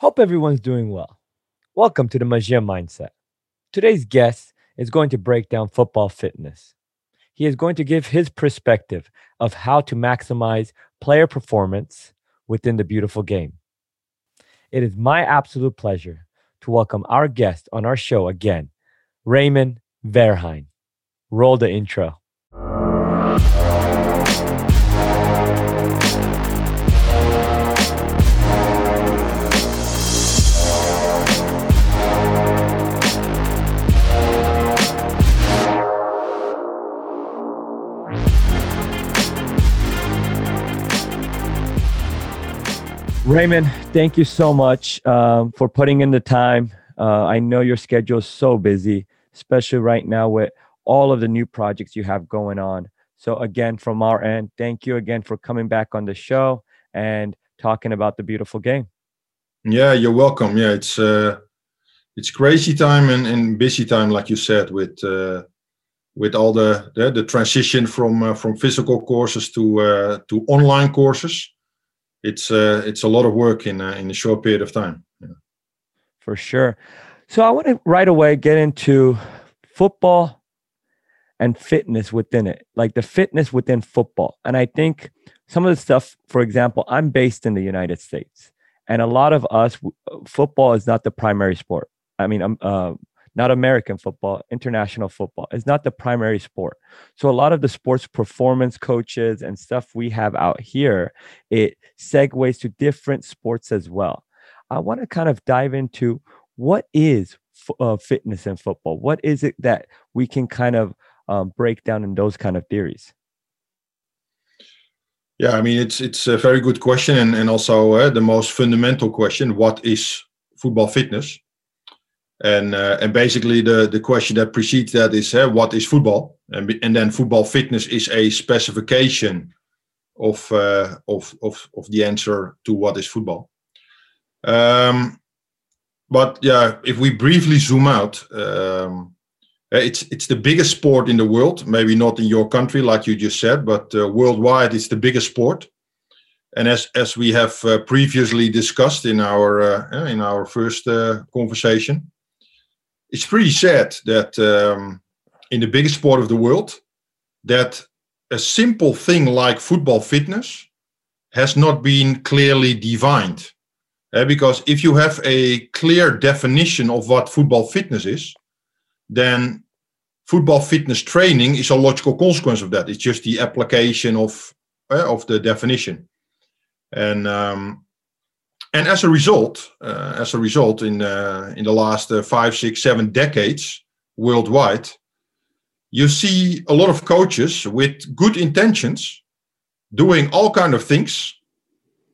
Hope everyone's doing well. Welcome to the Magia Mindset. Today's guest is going to break down football fitness. He is going to give his perspective of how to maximize player performance within the beautiful game. It is my absolute pleasure to welcome our guest on our show again, Raymond Verheijen. Roll the intro. Raymond, thank you so much um, for putting in the time. Uh, I know your schedule is so busy, especially right now with all of the new projects you have going on. So, again, from our end, thank you again for coming back on the show and talking about the beautiful game. Yeah, you're welcome. Yeah, it's uh, it's crazy time and, and busy time, like you said, with uh, with all the the, the transition from uh, from physical courses to uh, to online courses it's uh, it's a lot of work in uh, in a short period of time. Yeah. For sure. So I want to right away get into football and fitness within it, like the fitness within football. And I think some of the stuff, for example, I'm based in the United States, and a lot of us, football is not the primary sport. I mean, I'm uh, not American football, international football. is not the primary sport. So a lot of the sports performance coaches and stuff we have out here, it segues to different sports as well. I want to kind of dive into what is uh, fitness in football. What is it that we can kind of um, break down in those kind of theories? Yeah, I mean it's it's a very good question and and also uh, the most fundamental question: What is football fitness? And uh, and basically the the question that precedes that is uh, what is football? And and then football fitness is a specification of uh, of of of the answer to what is football. Um, but yeah, if we briefly zoom out, um, it's it's the biggest sport in the world. Maybe not in your country, like you just said, but uh, worldwide, it's the biggest sport. And as as we have uh, previously discussed in our uh, in our first conversation, it's pretty sad that um, in the biggest sport of the world, that a simple thing like football fitness has not been clearly defined. Uh, because if you have a clear definition of what football fitness is, then football fitness training is a logical consequence of that. It's just the application of uh, of the definition, and um, and as a result, uh, as a result, in uh, in the last uh, five, six, seven decades worldwide, you see a lot of coaches with good intentions doing all kind of things,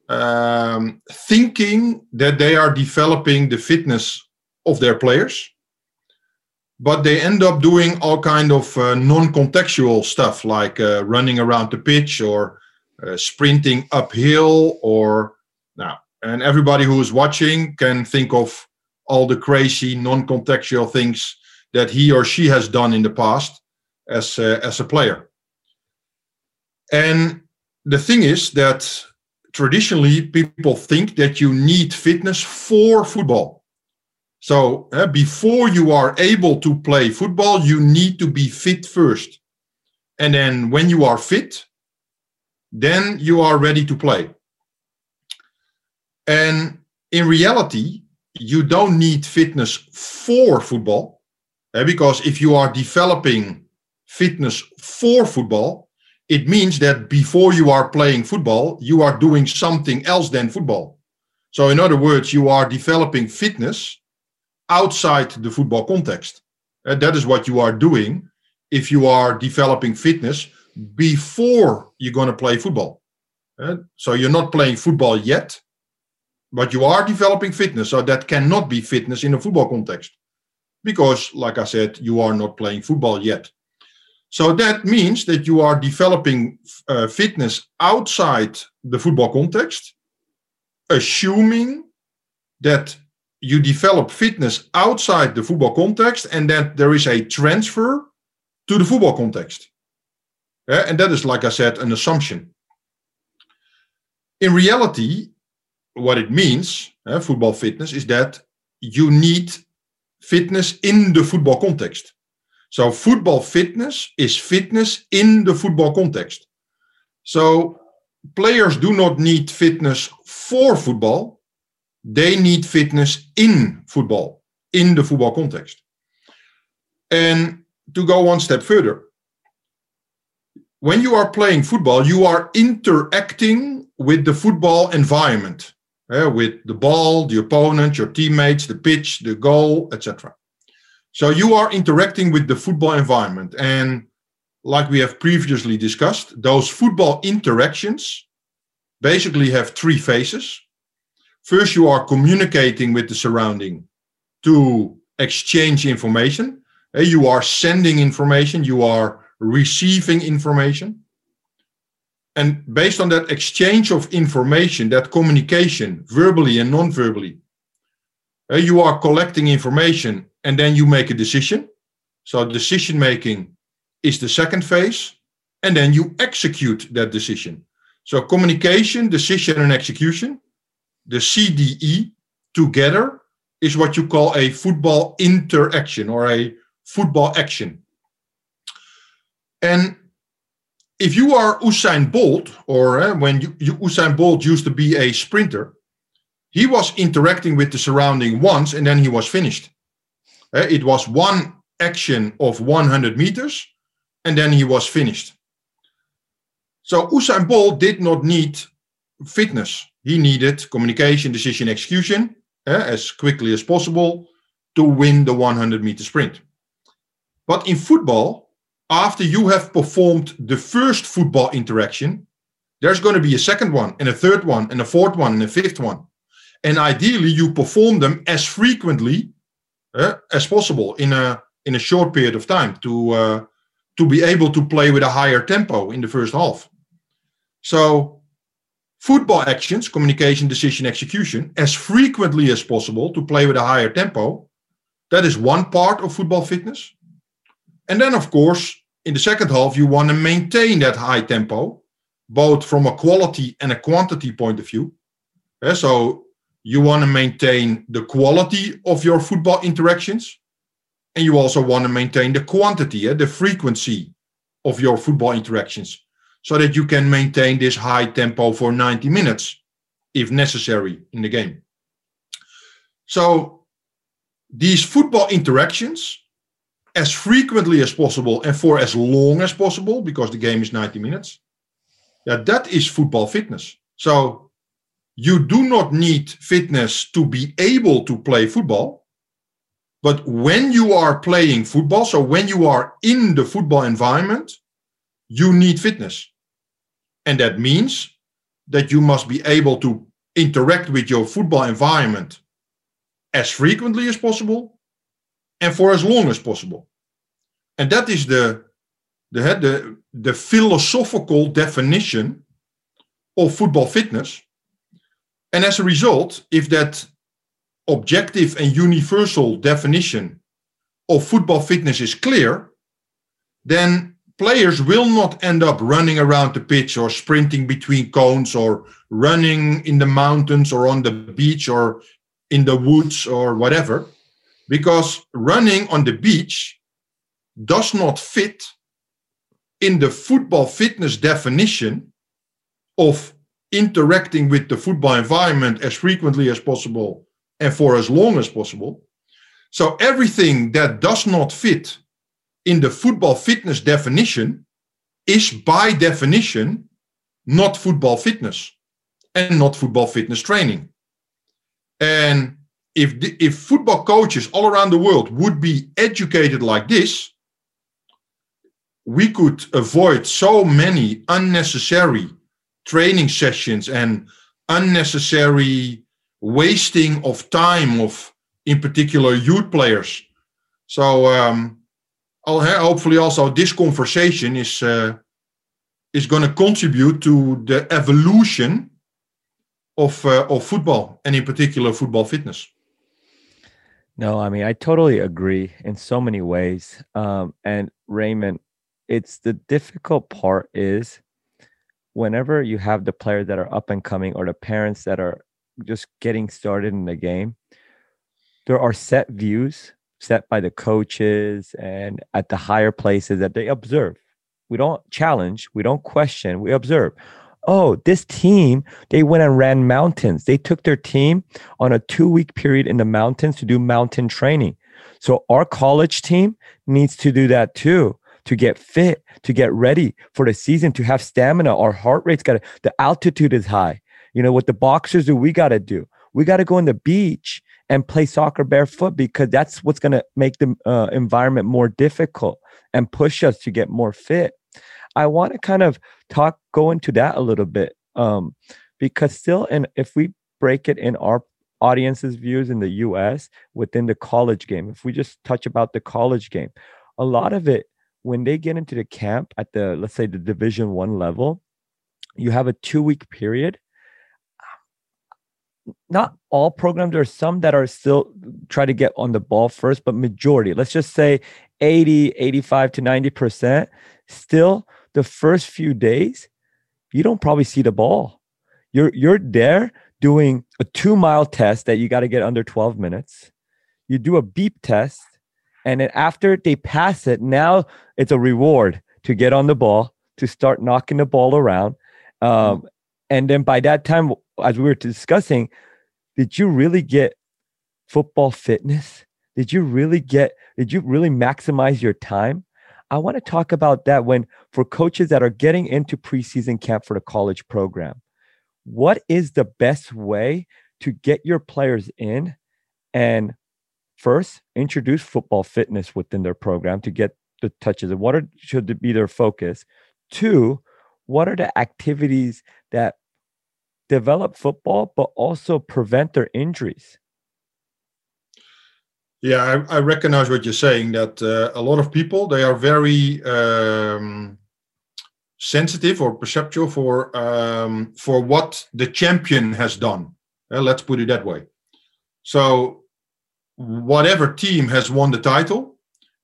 um, thinking that they are developing the fitness of their players, but they end up doing all kind of uh, non-contextual stuff like uh, running around the pitch or uh, sprinting uphill or now and everybody who is watching can think of all the crazy non-contextual things that he or she has done in the past as a, as a player. And the thing is that traditionally people think that you need fitness for football. So uh, before you are able to play football you need to be fit first. And then when you are fit then you are ready to play and in reality, you don't need fitness for football, eh, because if you are developing fitness for football, it means that before you are playing football, you are doing something else than football. So, in other words, you are developing fitness outside the football context. And that is what you are doing if you are developing fitness before you're going to play football. Uh, so, you're not playing football yet, but you are developing fitness, so that cannot be fitness in a football context. Because, like I said, you are not playing football yet. So that means that you are developing uh, fitness outside the football context, assuming that you develop fitness outside the football context and that there is a transfer to the football context. Yeah, and that is, like I said, an assumption. In reality, what it means uh, football fitness, is that you need fitness in the football context. So football fitness is fitness in the football context. So players do not need fitness for football. They need fitness in football, in the football context. And to go one step further, when you are playing football, you are interacting with the football environment, uh, with the ball, the opponent, your teammates, the pitch, the goal, etc. So you are interacting with the football environment. And like we have previously discussed, those football interactions basically have three phases. First, you are communicating with the surrounding to exchange information. Uh, you are sending information, you are receiving information. And based on that exchange of information, that communication, verbally and non verbally, uh, you are collecting information and then you make a decision. So, decision making is the second phase. And then you execute that decision. So, communication, decision, and execution, the CDE together is what you call a football interaction or a football action. And if you are Usain Bolt, or uh, when you, you, Usain Bolt used to be a sprinter, he was interacting with the surrounding once and then he was finished. Uh, it was one action of 100 meters and then he was finished. So Usain Bolt did not need fitness. He needed communication, decision, execution uh, as quickly as possible to win the 100 meter sprint. But in football, after you have performed the first football interaction, there's going to be a second one, and a third one, and a fourth one, and a fifth one. And ideally, you perform them as frequently uh, as possible in a in a short period of time to uh, to be able to play with a higher tempo in the first half. So, football actions, communication, decision, execution, as frequently as possible to play with a higher tempo. That is one part of football fitness. And then, of course, in the second half, you want to maintain that high tempo, both from a quality and a quantity point of view. Yeah, so you want to maintain the quality of your football interactions, and you also want to maintain the quantity, yeah, the frequency of your football interactions, so that you can maintain this high tempo for 90 minutes if necessary in the game. So these football interactions as frequently as possible and for as long as possible because the game is 90 minutes. Yeah, that is football fitness. So you do not need fitness to be able to play football. But when you are playing football, so when you are in the football environment, you need fitness. And that means that you must be able to interact with your football environment as frequently as possible and for as long as possible. And that is the, the, the, the philosophical definition of football fitness. And as a result, if that objective and universal definition of football fitness is clear, then players will not end up running around the pitch or sprinting between cones or running in the mountains or on the beach or in the woods or whatever because running on the beach does not fit in the football fitness definition of interacting with the football environment as frequently as possible and for as long as possible. So everything that does not fit in the football fitness definition is by definition not football fitness and not football fitness training. And if the, if football coaches all around the world would be educated like this, we could avoid so many unnecessary training sessions and unnecessary wasting of time of in particular youth players. So um, hopefully also this conversation is uh, is going to contribute to the evolution of uh, of football and in particular football fitness no, I mean, I totally agree in so many ways. Um, and Raymond, it's the difficult part is whenever you have the players that are up and coming or the parents that are just getting started in the game, there are set views set by the coaches and at the higher places that they observe. We don't challenge, we don't question, we observe. Oh, this team, they went and ran mountains. They took their team on a two week period in the mountains to do mountain training. So our college team needs to do that too to get fit, to get ready for the season, to have stamina. Our heart rate's got the altitude is high. You know, what the boxers do, we got to do. We got to go on the beach and play soccer barefoot because that's what's going to make the uh, environment more difficult and push us to get more fit. I want to kind of talk, go into that a little bit um, because still, and if we break it in our audience's views in the US within the college game, if we just touch about the college game, a lot of it, when they get into the camp at the, let's say the division one level, you have a two week period. Not all programs there are some that are still try to get on the ball first but majority let's just say 80 85 to 90 percent still the first few days you don't probably see the ball you're you're there doing a two mile test that you got to get under 12 minutes you do a beep test and then after they pass it now it's a reward to get on the ball to start knocking the ball around um, and then by that time as we were discussing, did you really get football fitness? Did you really get, did you really maximize your time? I want to talk about that when for coaches that are getting into preseason camp for the college program. What is the best way to get your players in and first introduce football fitness within their program to get the touches and what are, should be their focus? Two, what are the activities that develop football, but also prevent their injuries. Yeah, I, I recognize what you're saying. That uh, a lot of people they are very um, sensitive or perceptual for um, for what the champion has done. Uh, let's put it that way. So, whatever team has won the title,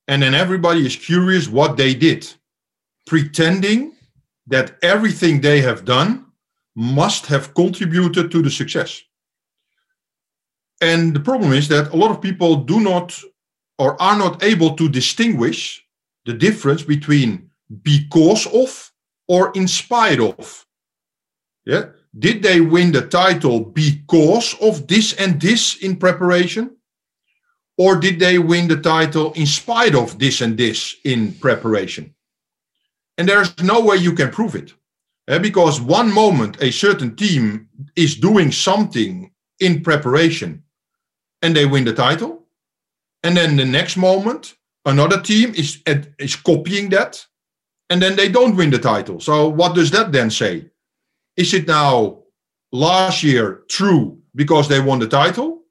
and then everybody is curious what they did, pretending that everything they have done must have contributed to the success. And the problem is that a lot of people do not or are not able to distinguish the difference between because of or in spite of. Yeah. Did they win the title because of this and this in preparation? Or did they win the title in spite of this and this in preparation? And there's no way you can prove it. Uh, because one moment a certain team is doing something in preparation and they win the title. And then the next moment, another team is, is copying that and then they don't win the title. So, what does that then say? Is it now last year true because they won the title?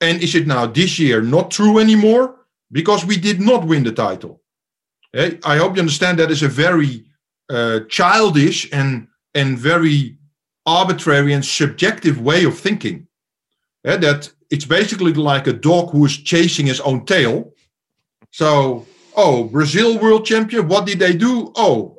And is it now this year not true anymore because we did not win the title? Hey, I hope you understand that is a very uh, childish and and very arbitrary and subjective way of thinking. Yeah, that it's basically like a dog who is chasing his own tail. So, oh, Brazil world champion, what did they do? Oh,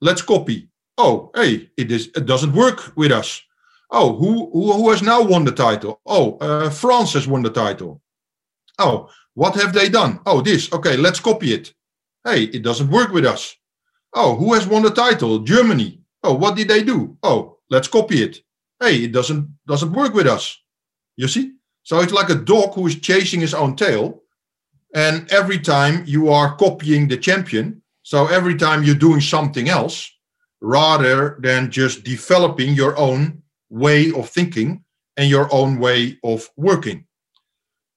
let's copy. Oh, hey, it is it doesn't work with us. Oh, who who, who has now won the title? Oh, uh, France has won the title. Oh, what have they done? Oh, this. Okay, let's copy it. Hey, it doesn't work with us. Oh, who has won the title? Germany. Oh, what did they do? Oh, let's copy it. Hey, it doesn't doesn't work with us. You see? So it's like a dog who is chasing his own tail. And every time you are copying the champion, so every time you're doing something else, rather than just developing your own way of thinking and your own way of working.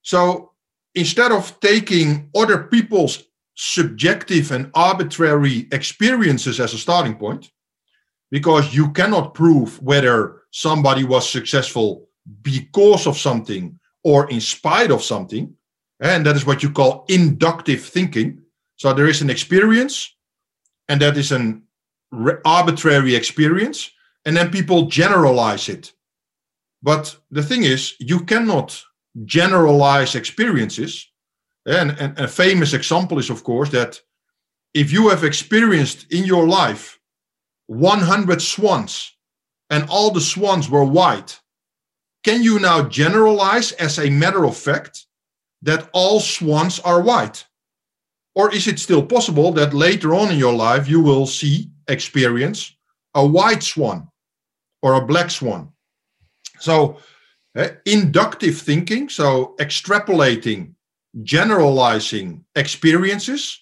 So instead of taking other people's subjective and arbitrary experiences as a starting point because you cannot prove whether somebody was successful because of something or in spite of something. Eh, and that is what you call inductive thinking. So there is an experience, and that is an arbitrary experience, and then people generalize it. But the thing is, you cannot generalize experiences eh, and, and a famous example is, of course, that if you have experienced in your life 100 swans and all the swans were white, can you now generalize as a matter of fact that all swans are white? Or is it still possible that later on in your life you will see, experience a white swan or a black swan? So, uh, inductive thinking, so extrapolating, generalizing experiences,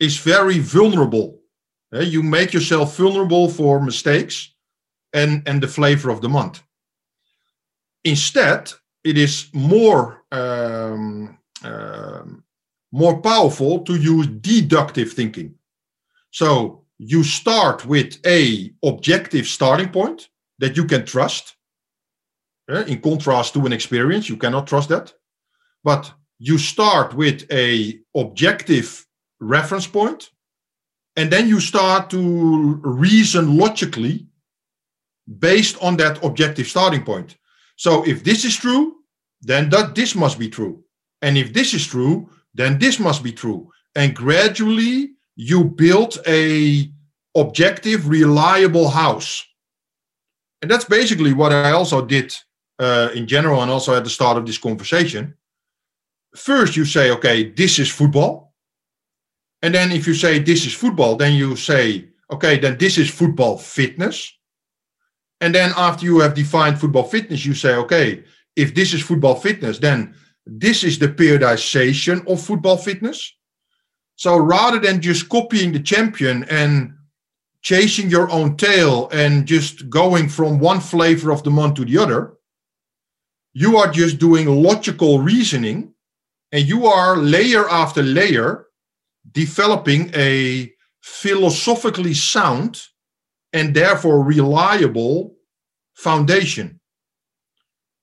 is very vulnerable. Uh, you make yourself vulnerable for mistakes and, and the flavor of the month. Instead, it is more um, um, more powerful to use deductive thinking. So you start with a objective starting point that you can trust. Uh, in contrast to an experience, you cannot trust that. But you start with a objective reference point, and then you start to reason logically based on that objective starting point. So if this is true, then that this must be true. And if this is true, then this must be true. And gradually you build a objective, reliable house. And that's basically what I also did uh, in general and also at the start of this conversation. First, you say, okay, this is football. And then if you say this is football, then you say, okay, then this is football fitness. And then after you have defined football fitness, you say, okay, if this is football fitness, then this is the periodization of football fitness. So rather than just copying the champion and chasing your own tail and just going from one flavor of the month to the other, you are just doing logical reasoning and you are layer after layer developing a philosophically sound and therefore reliable foundation.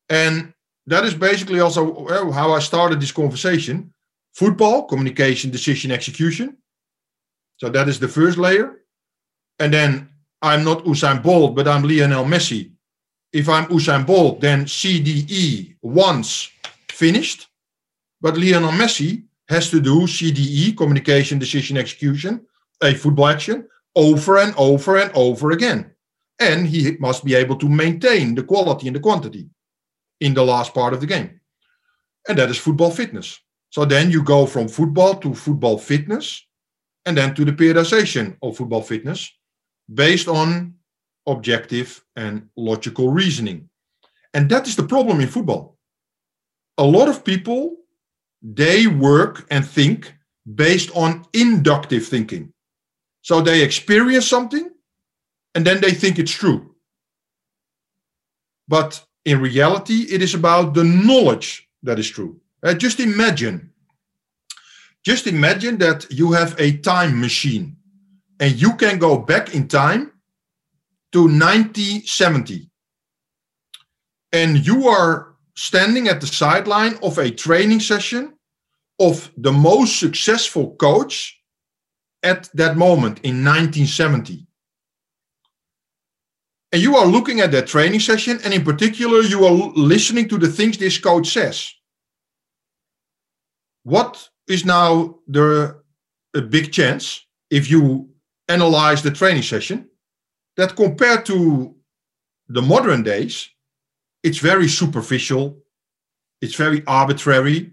And that is basically also eh, how I started this conversation. Football, communication, decision, execution. So that is the first layer. And then I'm not Usain Bolt, but I'm Lionel Messi. If I'm Usain Bolt, then CDE once finished. But Lionel Messi has to do CDE, communication, decision, execution, a football action, over and over and over again. And he must be able to maintain the quality and the quantity in the last part of the game. And that is football fitness. So then you go from football to football fitness and then to the periodization of football fitness based on objective and logical reasoning. And that is the problem in football. A lot of people they work and think based on inductive thinking. So they experience something and then they think it's true. But in reality, it is about the knowledge that is true. Uh, just imagine, just imagine that you have a time machine and you can go back in time to 1970. And you are standing at the sideline of a training session of the most successful coach at that moment in 1970 and you are looking at that training session, and in particular, you are listening to the things this coach says. What is now the a big chance if you analyze the training session that compared to the modern days, it's very superficial, it's very arbitrary.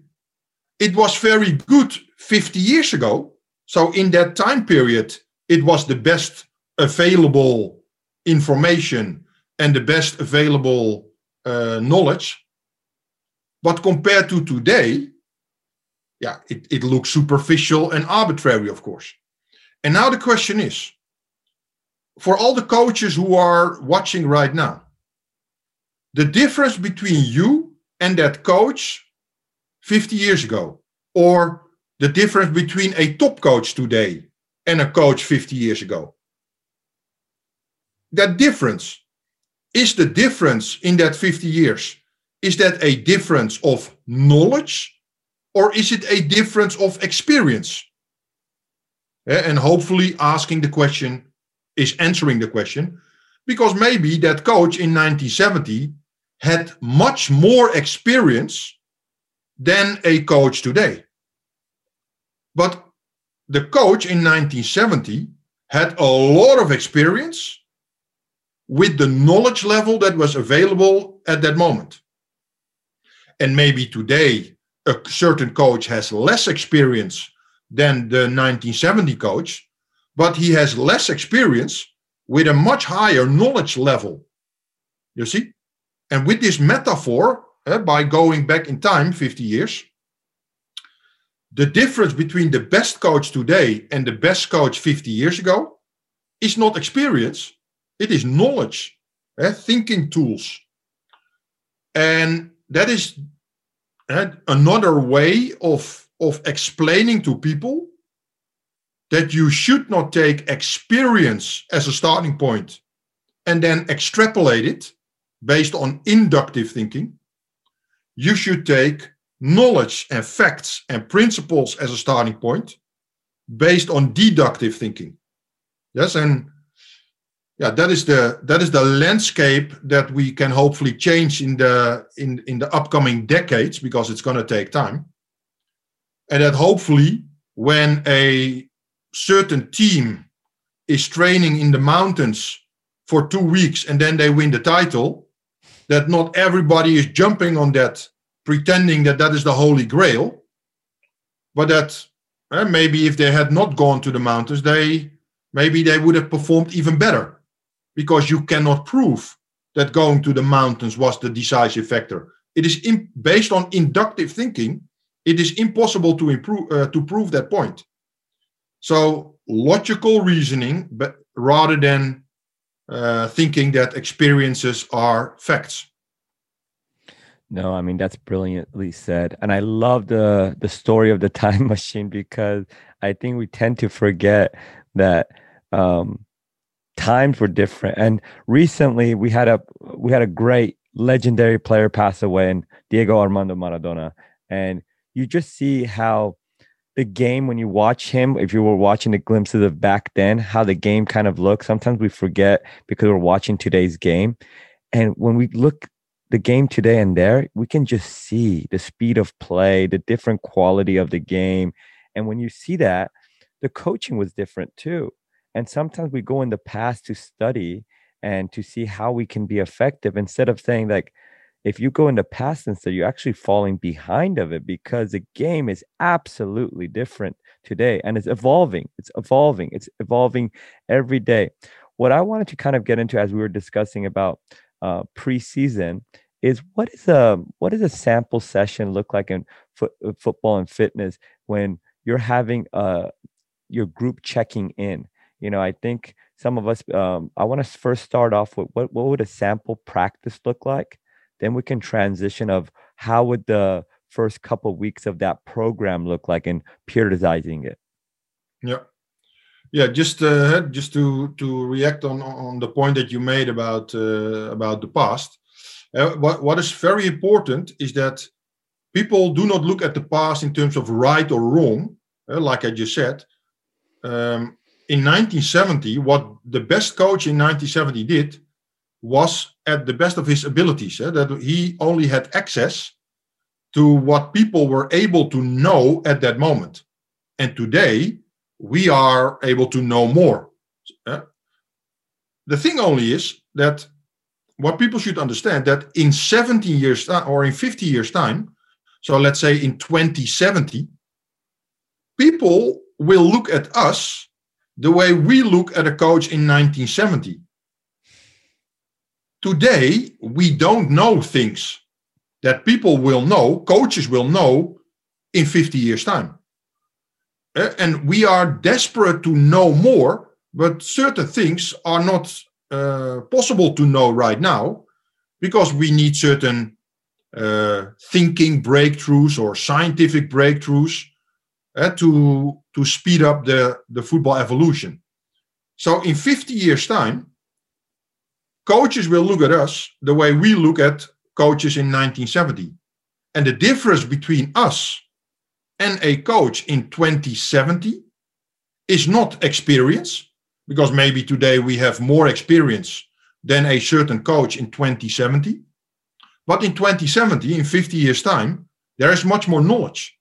It was very good 50 years ago. So, in that time period, it was the best available information and the best available uh, knowledge. But compared to today, yeah, it, it looks superficial and arbitrary, of course. And now the question is for all the coaches who are watching right now, the difference between you and that coach 50 years ago, or the difference between a top coach today and a coach 50 years ago that difference. Is the difference in that 50 years is that a difference of knowledge or is it a difference of experience? Eh, and hopefully asking the question is answering the question because maybe that coach in 1970 had much more experience than a coach today. But the coach in 1970 had a lot of experience with the knowledge level that was available at that moment. And maybe today, a certain coach has less experience than the 1970 coach, but he has less experience with a much higher knowledge level. You see? And with this metaphor, uh, by going back in time 50 years, the difference between the best coach today and the best coach 50 years ago is not experience, it is knowledge, uh, thinking tools. And that is uh, another way of, of explaining to people that you should not take experience as a starting point and then extrapolate it based on inductive thinking. You should take knowledge and facts and principles as a starting point based on deductive thinking. Yes, and yeah, that is the that is the landscape that we can hopefully change in the in in the upcoming decades because it's going to take time. And that hopefully when a certain team is training in the mountains for two weeks and then they win the title, that not everybody is jumping on that, pretending that that is the holy grail, but that eh, maybe if they had not gone to the mountains, they maybe they would have performed even better, because you cannot prove that going to the mountains was the decisive factor. It is in, based on inductive thinking. It is impossible to improve uh, to prove that point. So logical reasoning, but rather than uh, thinking that experiences are facts. No, I mean that's brilliantly said, and I love the the story of the time machine because I think we tend to forget that um, times were different. And recently, we had a we had a great legendary player pass away, and Diego Armando Maradona, and you just see how the game when you watch him if you were watching the glimpses of back then how the game kind of looks. sometimes we forget because we're watching today's game and when we look the game today and there we can just see the speed of play the different quality of the game and when you see that the coaching was different too and sometimes we go in the past to study and to see how we can be effective instead of saying like if you go into past instead, you're actually falling behind of it because the game is absolutely different today and it's evolving. It's evolving. It's evolving every day. What I wanted to kind of get into as we were discussing about uh, preseason is what is a what does a sample session look like in uh, football and fitness when you're having uh, your group checking in? You know, I think some of us. Um, I want to first start off with what what would a sample practice look like? Then we can transition of how would the first couple of weeks of that program look like and periodizing it? Yeah yeah just uh, just to to react on on the point that you made about uh, about the past uh, what what is very important is that people do not look at the past in terms of right or wrong uh, like i just said. Um, in 1970 what the best coach in 1970 did was at the best of his abilities, eh? that he only had access to what people were able to know at that moment. And today, we are able to know more. Eh? The thing only is that what people should understand that in 17 years or in 50 years time, so let's say in 2070, people will look at us the way we look at a coach in 1970 Today, we don't know things that people will know, coaches will know in 50 years' time. Uh, and we are desperate to know more, but certain things are not uh, possible to know right now because we need certain uh, thinking breakthroughs or scientific breakthroughs uh, to, to speed up the, the football evolution. So in 50 years' time, coaches will look at us the way we look at coaches in 1970. And the difference between us and a coach in 2070 is not experience, because maybe today we have more experience than a certain coach in 2070. But in 2070, in 50 years' time, there is much more knowledge.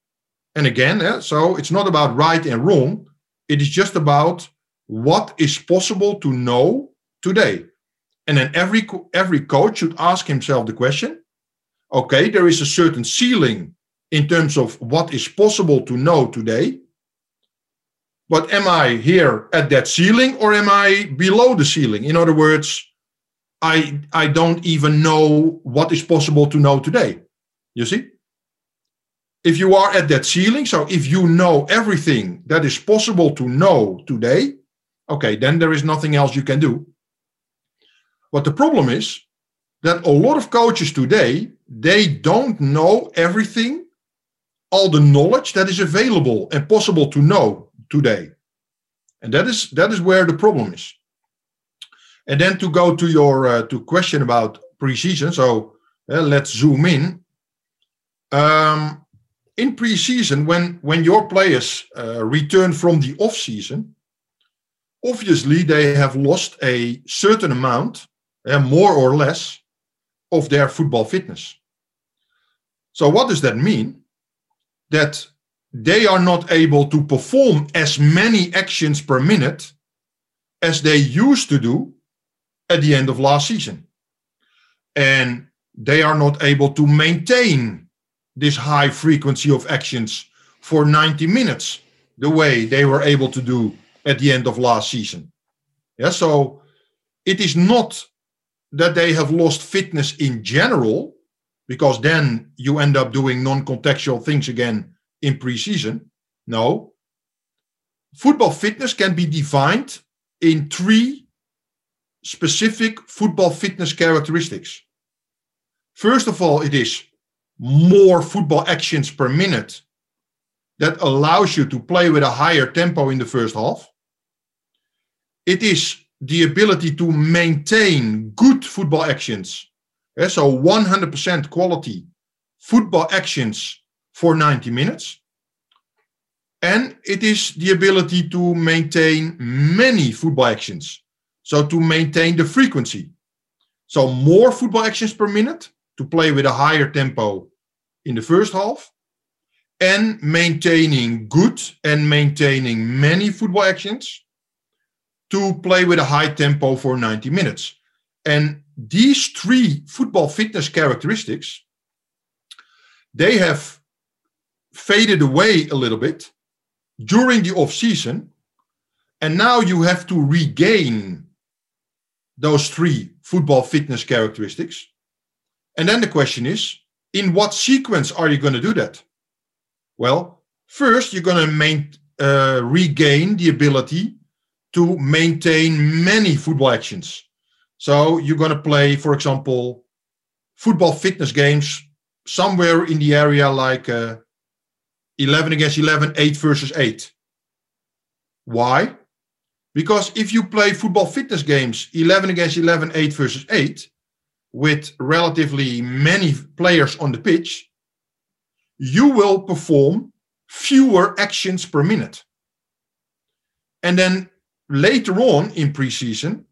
And again, eh, so it's not about right and wrong, it is just about what is possible to know today. And then every every coach should ask himself the question: Okay, there is a certain ceiling in terms of what is possible to know today. But am I here at that ceiling or am I below the ceiling? In other words, I I don't even know what is possible to know today. You see? If you are at that ceiling, so if you know everything that is possible to know today, okay, then there is nothing else you can do. But the problem is that a lot of coaches today, they don't know everything, all the knowledge that is available and possible to know today. And that is that is where the problem is. And then to go to your uh, to question about preseason, so uh, let's zoom in. Um, in preseason, when when your players uh, return from the off season, obviously they have lost a certain amount, uh, more or less, of their football fitness. So what does that mean? That they are not able to perform as many actions per minute as they used to do at the end of last season. And they are not able to maintain this high frequency of actions for 90 minutes the way they were able to do at the end of last season. Yeah, so it is not that they have lost fitness in general, because then you end up doing non contextual things again in preseason. No. Football fitness can be defined in three specific football fitness characteristics. First of all, it is more football actions per minute that allows you to play with a higher tempo in the first half. It is the ability to maintain good football actions. Yeah, so 100% quality football actions for 90 minutes. And it is the ability to maintain many football actions. So to maintain the frequency. So more football actions per minute to play with a higher tempo in the first half. And maintaining good and maintaining many football actions to play with a high tempo for 90 minutes. And these three football fitness characteristics, they have faded away a little bit during the off season. And now you have to regain those three football fitness characteristics. And then the question is, in what sequence are you going to do that? Well, first you're going to main, uh, regain the ability to maintain many football actions. So you're going to play, for example, football fitness games somewhere in the area like uh, 11 against 11, 8 versus 8. Why? Because if you play football fitness games 11 against 11, 8 versus 8, with relatively many players on the pitch, you will perform fewer actions per minute. And then later on in preseason,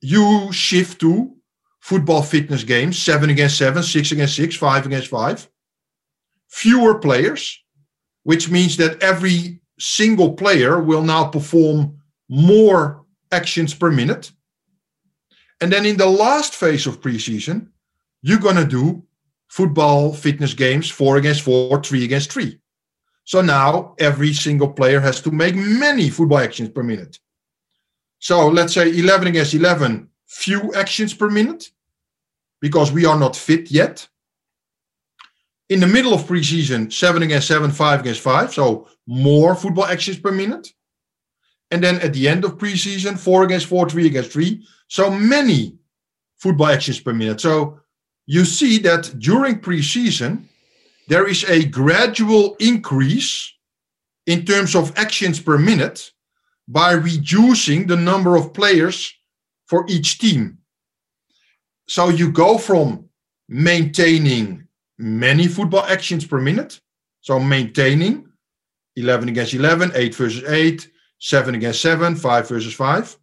you shift to football fitness games, seven against seven, six against six, five against five. Fewer players, which means that every single player will now perform more actions per minute. And then in the last phase of preseason, you're going to do football fitness games, four against four, three against three. So now every single player has to make many football actions per minute. So let's say 11 against 11, few actions per minute because we are not fit yet. In the middle of preseason, 7 against 7, 5 against 5, so more football actions per minute. And then at the end of preseason, 4 against 4, 3 against 3, so many football actions per minute. So you see that during preseason, there is a gradual increase in terms of actions per minute by reducing the number of players for each team. So you go from maintaining many football actions per minute, so maintaining 11 against 11, 8 versus 8, 7 against 7, 5 versus 5.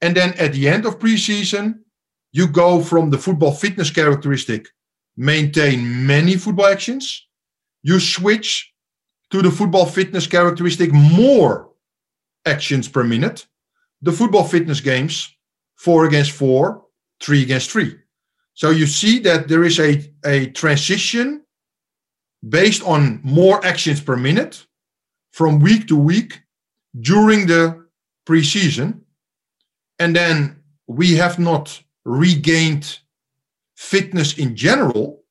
And then at the end of preseason, you go from the football fitness characteristic, maintain many football actions. You switch to the football fitness characteristic, more actions per minute. The football fitness games, four against four, three against three. So you see that there is a, a transition based on more actions per minute from week to week during the preseason. And then we have not regained fitness in general,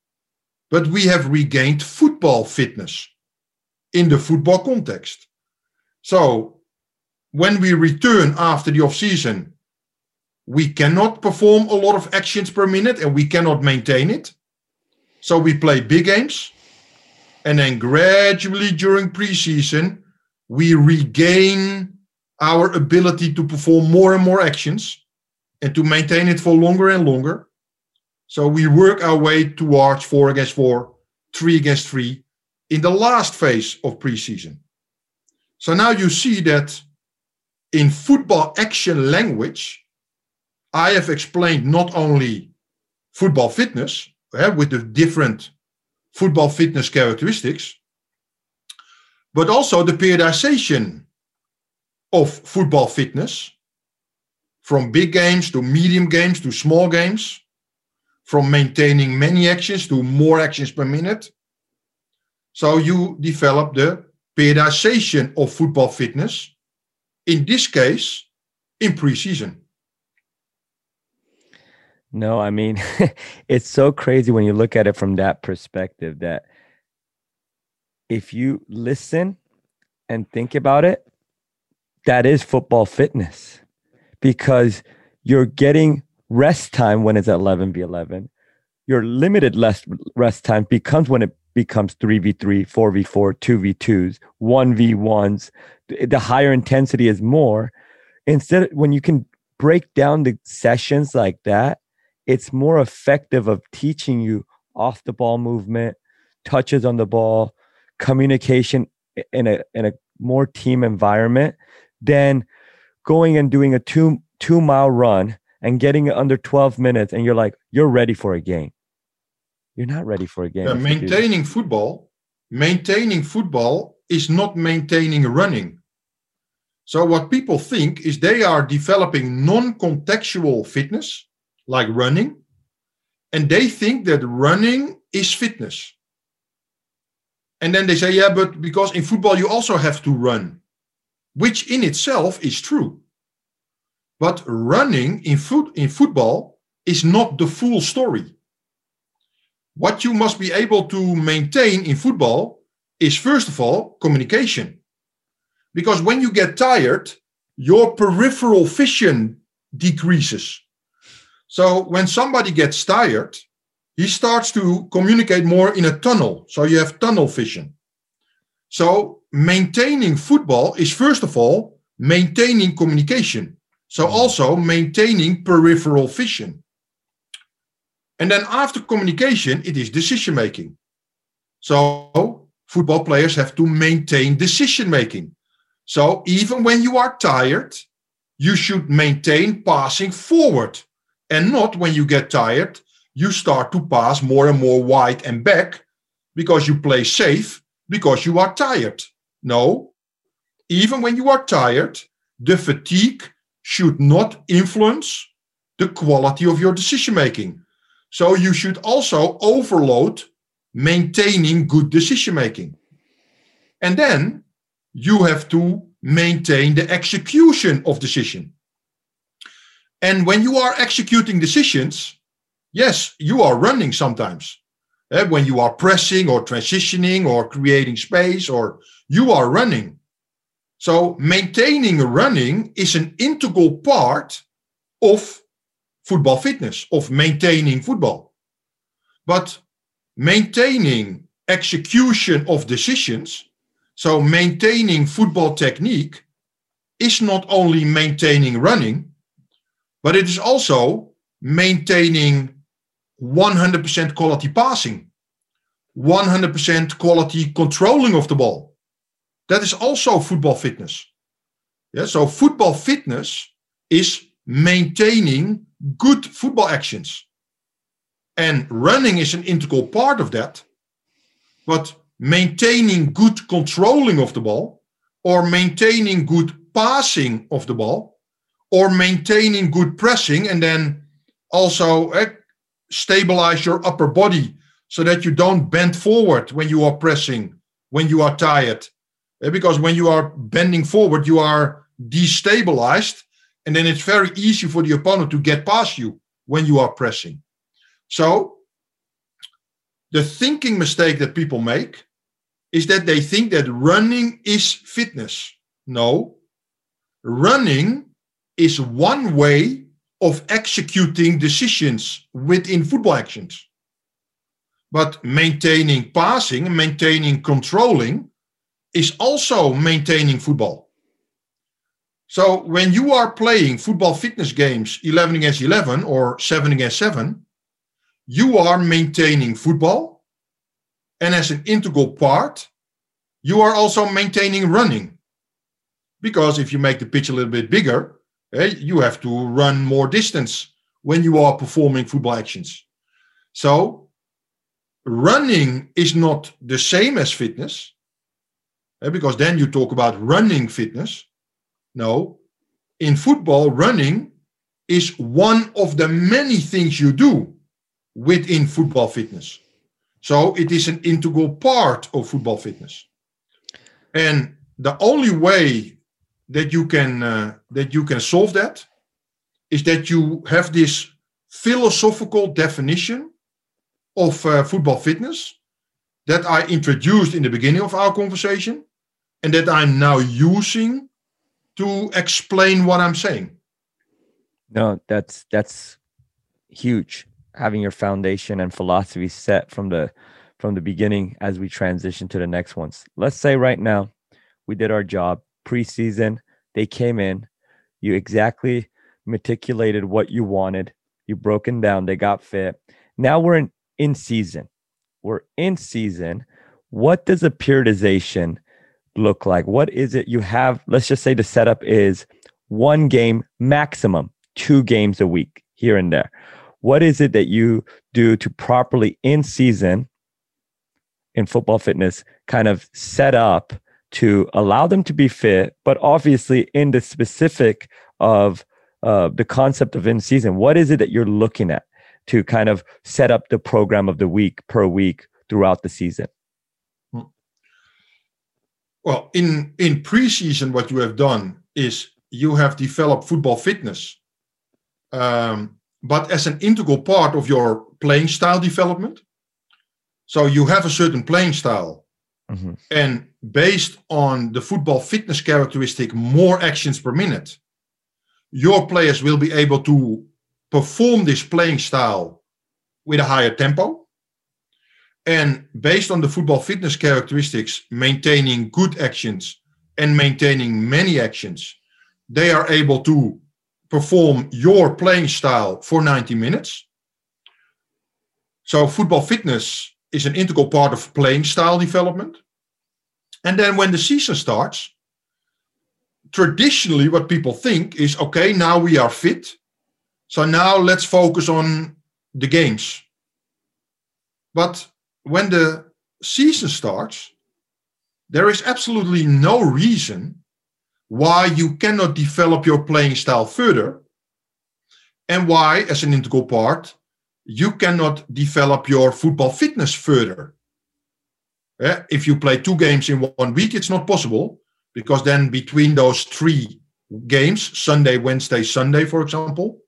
but we have regained football fitness in the football context. So when we return after the off season, we cannot perform a lot of actions per minute and we cannot maintain it. So we play big games. And then gradually during preseason, we regain our ability to perform more and more actions and to maintain it for longer and longer. So we work our way towards four against four, three against three in the last phase of preseason. So now you see that in football action language, I have explained not only football fitness uh, with the different football fitness characteristics, but also the periodization of football fitness from big games to medium games to small games, from maintaining many actions to more actions per minute. So you develop the periodization of football fitness, in this case, in preseason. No, I mean, it's so crazy when you look at it from that perspective that if you listen and think about it, that is football fitness because you're getting rest time when it's 11 v 11. Your limited less rest time becomes when it becomes 3v3, 4v4, 2v2s, 1v1s. The higher intensity is more. Instead, when you can break down the sessions like that, it's more effective of teaching you off the ball movement, touches on the ball, communication in a in a more team environment than going and doing a two two mile run and getting it under 12 minutes and you're like you're ready for a game. You're not ready for a game yeah, maintaining football maintaining football is not maintaining running. So what people think is they are developing non-contextual fitness like running, and they think that running is fitness. And then they say, yeah, but because in football you also have to run, which in itself is true. But running in, foot, in football is not the full story. What you must be able to maintain in football is, first of all, communication. Because when you get tired, your peripheral vision decreases. So when somebody gets tired, he starts to communicate more in a tunnel. So you have tunnel vision. So maintaining football is first of all maintaining communication. So mm-hmm. also maintaining peripheral vision. And then after communication, it is decision making. So football players have to maintain decision making. So even when you are tired, you should maintain passing forward and not when you get tired, you start to pass more and more wide and back because you play safe because you are tired. No, even when you are tired, the fatigue should not influence the quality of your decision making. So you should also overload maintaining good decision making. And then you have to maintain the execution of decision. And when you are executing decisions, yes, you are running sometimes. Uh, when you are pressing or transitioning or creating space, or you are running. So maintaining running is an integral part of football fitness, of maintaining football. But maintaining execution of decisions, so maintaining football technique, is not only maintaining running, but it is also maintaining 100% quality passing, 100% quality controlling of the ball. That is also football fitness. Yeah, so football fitness is maintaining good football actions. And running is an integral part of that. But maintaining good controlling of the ball or maintaining good passing of the ball or maintaining good pressing and then also uh, stabilize your upper body so that you don't bend forward when you are pressing, when you are tired. Uh, because when you are bending forward, you are destabilized, and then it's very easy for the opponent to get past you when you are pressing. So, the thinking mistake that people make is that they think that running is fitness. No, running is one way of executing decisions within football actions. But maintaining passing, maintaining controlling is also maintaining football. So when you are playing football fitness games 11 against 11 or 7 against 7, you are maintaining football. And as an integral part, you are also maintaining running. Because if you make the pitch a little bit bigger, you have to run more distance when you are performing football actions. So running is not the same as fitness, eh, because then you talk about running fitness. No, in football, running is one of the many things you do within football fitness. So it is an integral part of football fitness. And the only way that you can uh, that you can solve that is that you have this philosophical definition of uh, football fitness that I introduced in the beginning of our conversation and that I'm now using to explain what I'm saying. No, that's that's huge. Having your foundation and philosophy set from the from the beginning as we transition to the next ones. Let's say right now we did our job preseason. They came in, you exactly meticulated what you wanted. You broken down, they got fit. Now we're in in season. We're in season. What does a periodization look like? What is it you have? Let's just say the setup is one game maximum, two games a week here and there. What is it that you do to properly in season in football fitness kind of set up to allow them to be fit, but obviously in the specific of uh, the concept of in season, what is it that you're looking at to kind of set up the program of the week per week throughout the season? Well, in in preseason, what you have done is you have developed football fitness, um, but as an integral part of your playing style development. So you have a certain playing style, mm-hmm. and based on the football fitness characteristic, more actions per minute, your players will be able to perform this playing style with a higher tempo and based on the football fitness characteristics, maintaining good actions and maintaining many actions, they are able to perform your playing style for 90 minutes. So, football fitness is an integral part of playing style development. And then when the season starts, traditionally, what people think is okay, now we are fit. So now let's focus on the games. But when the season starts, there is absolutely no reason why you cannot develop your playing style further and why, as an integral part, you cannot develop your football fitness further. Eh, if you play two games in one week, it's not possible because then between those three games, Sunday, Wednesday, Sunday, for example,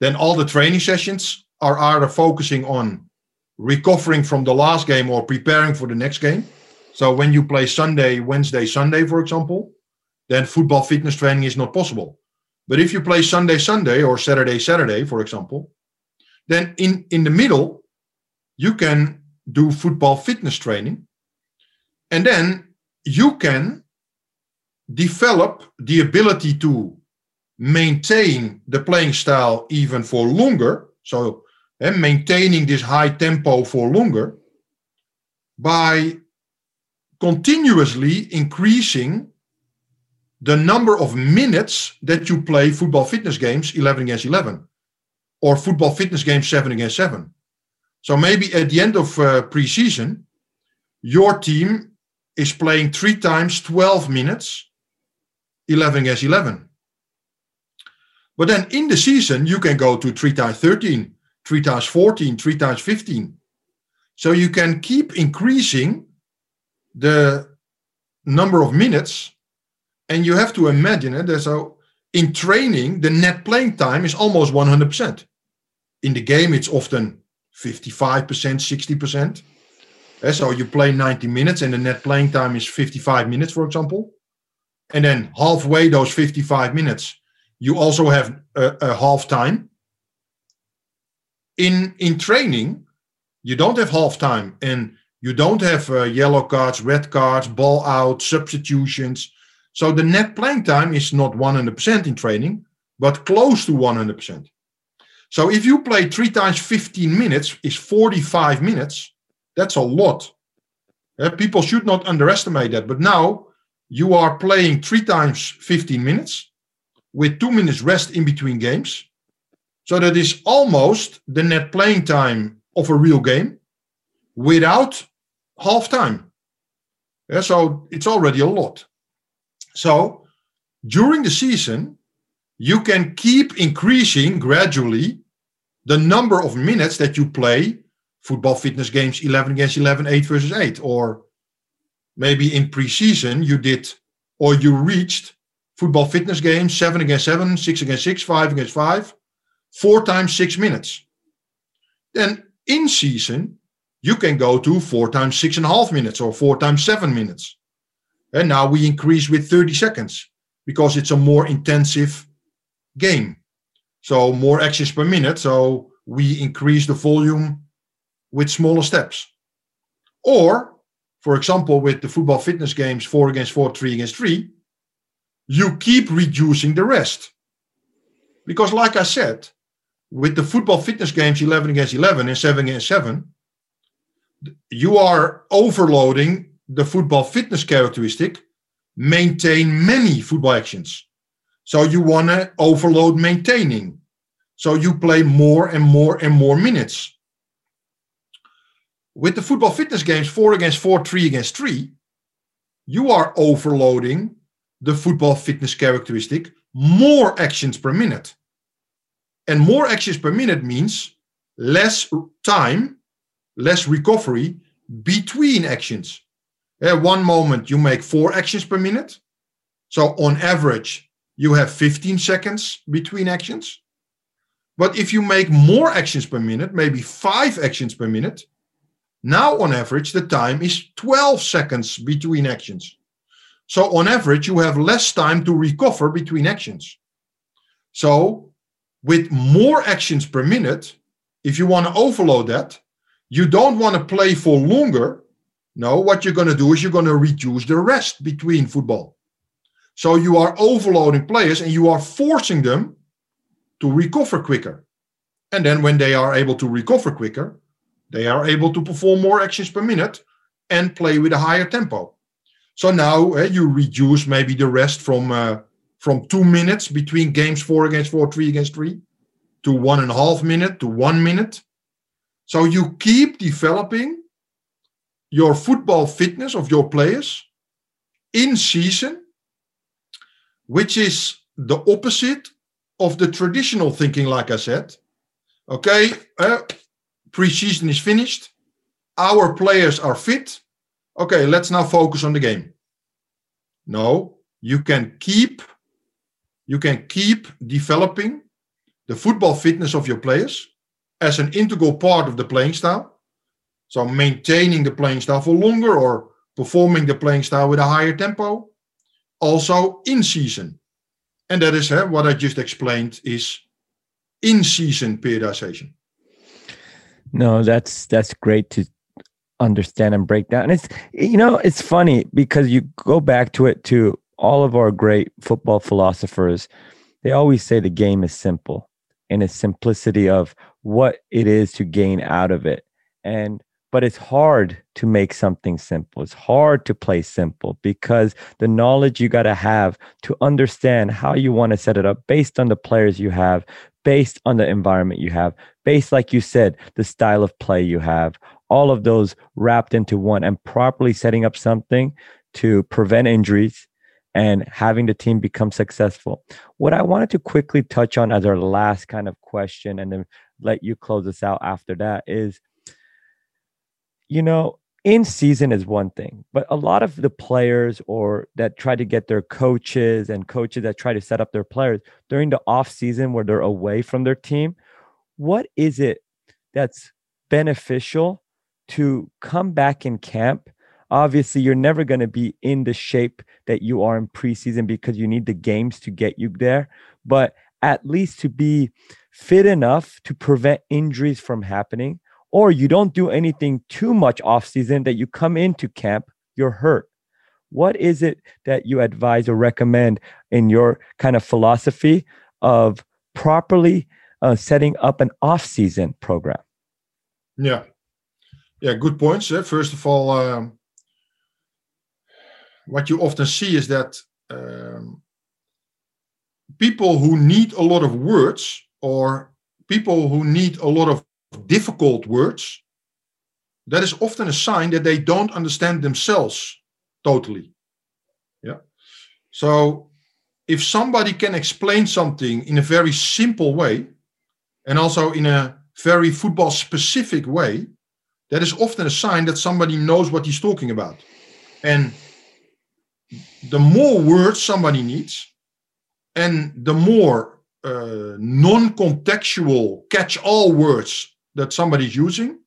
then all the training sessions are either focusing on recovering from the last game or preparing for the next game. So when you play Sunday, Wednesday, Sunday, for example, then football fitness training is not possible. But if you play Sunday, Sunday, or Saturday, Saturday, for example, then in, in the middle, you can do football fitness training. And then you can develop the ability to maintain the playing style even for longer. So and maintaining this high tempo for longer by continuously increasing the number of minutes that you play football fitness games 11 against 11 or football fitness game 7 against 7. So maybe at the end of uh, preseason, your team is playing three times 12 minutes, 11 against 11. But then in the season, you can go to three times 13, three times 14, three times 15. So you can keep increasing the number of minutes. And you have to imagine it. So in training, the net playing time is almost 100%. In the game, it's often 55%, 60%. So you play 90 minutes and the net playing time is 55 minutes, for example. And then halfway those 55 minutes, you also have a, a half time. In, in training, you don't have half time and you don't have uh, yellow cards, red cards, ball out, substitutions. So the net playing time is not 100% in training, but close to 100%. So if you play three times 15 minutes, is 45 minutes. That's a lot. Uh, people should not underestimate that. But now you are playing three times 15 minutes with two minutes rest in between games. So that is almost the net playing time of a real game without half time. Yeah, so it's already a lot. So during the season, you can keep increasing gradually the number of minutes that you play football fitness games 11 against 11, 8 versus 8. Or maybe in preseason, you did or you reached football fitness games 7 against 7, 6 against 6, 5 against 5, four times six minutes. Then in season, you can go to four times six and a half minutes or four times seven minutes. And now we increase with 30 seconds because it's a more intensive game. So more actions per minute. So we increase the volume with smaller steps. Or, for example, with the football fitness games, four against four, three against three, you keep reducing the rest. Because, like I said, with the football fitness games 11 against 11 and 7 against 7, you are overloading the football fitness characteristic, maintain many football actions. So you want to overload maintaining. So you play more and more and more minutes. With the football fitness games, four against four, three against three, you are overloading the football fitness characteristic more actions per minute. And more actions per minute means less time less recovery between actions. At one moment, you make four actions per minute. So on average, you have 15 seconds between actions. But if you make more actions per minute, maybe five actions per minute, now on average, the time is 12 seconds between actions. So on average, you have less time to recover between actions. So with more actions per minute, if you want to overload that, you don't want to play for longer. No, what you're going to do is you're going to reduce the rest between football. So you are overloading players and you are forcing them to recover quicker. And then when they are able to recover quicker, they are able to perform more actions per minute and play with a higher tempo. So now uh, you reduce maybe the rest from uh, from two minutes between games four against four, three against three, to one and a half minute to one minute, so you keep developing your football fitness of your players in season, which is the opposite of the traditional thinking, like I said. Okay, uh, preseason is finished. Our players are fit. Okay, let's now focus on the game. No, you can keep you can keep developing the football fitness of your players as an integral part of the playing style. So maintaining the playing style for longer or performing the playing style with a higher tempo. Also in season. And that is uh, what I just explained is in season periodization. No, that's that's great to understand and break down. And it's you know, it's funny because you go back to it to all of our great football philosophers, they always say the game is simple in its simplicity of what it is to gain out of it. And but it's hard to make something simple. It's hard to play simple because the knowledge you got to have to understand how you want to set it up based on the players you have, based on the environment you have, based, like you said, the style of play you have, all of those wrapped into one and properly setting up something to prevent injuries and having the team become successful. What I wanted to quickly touch on as our last kind of question, and then let you close us out after that, is you know, in season is one thing, but a lot of the players or that try to get their coaches and coaches that try to set up their players during the off season where they're away from their team, what is it that's beneficial to come back in camp? Obviously you're never going to be in the shape that you are in preseason because you need the games to get you there but at least to be fit enough to prevent injuries from happening or you don't do anything too much off season that you come into camp you're hurt. What is it that you advise or recommend in your kind of philosophy of properly uh, setting up an off season program? Yeah. Yeah good points eh? first of all um, what you often see is that um, people who need a lot of words or people who need a lot of difficult words, that is often a sign that they don't understand themselves totally. Yeah. So if somebody can explain something in a very simple way and also in a very football specific way, that is often a sign that somebody knows what he's talking about. And the more words somebody needs and the more uh, non-contextual catch-all words that somebody's using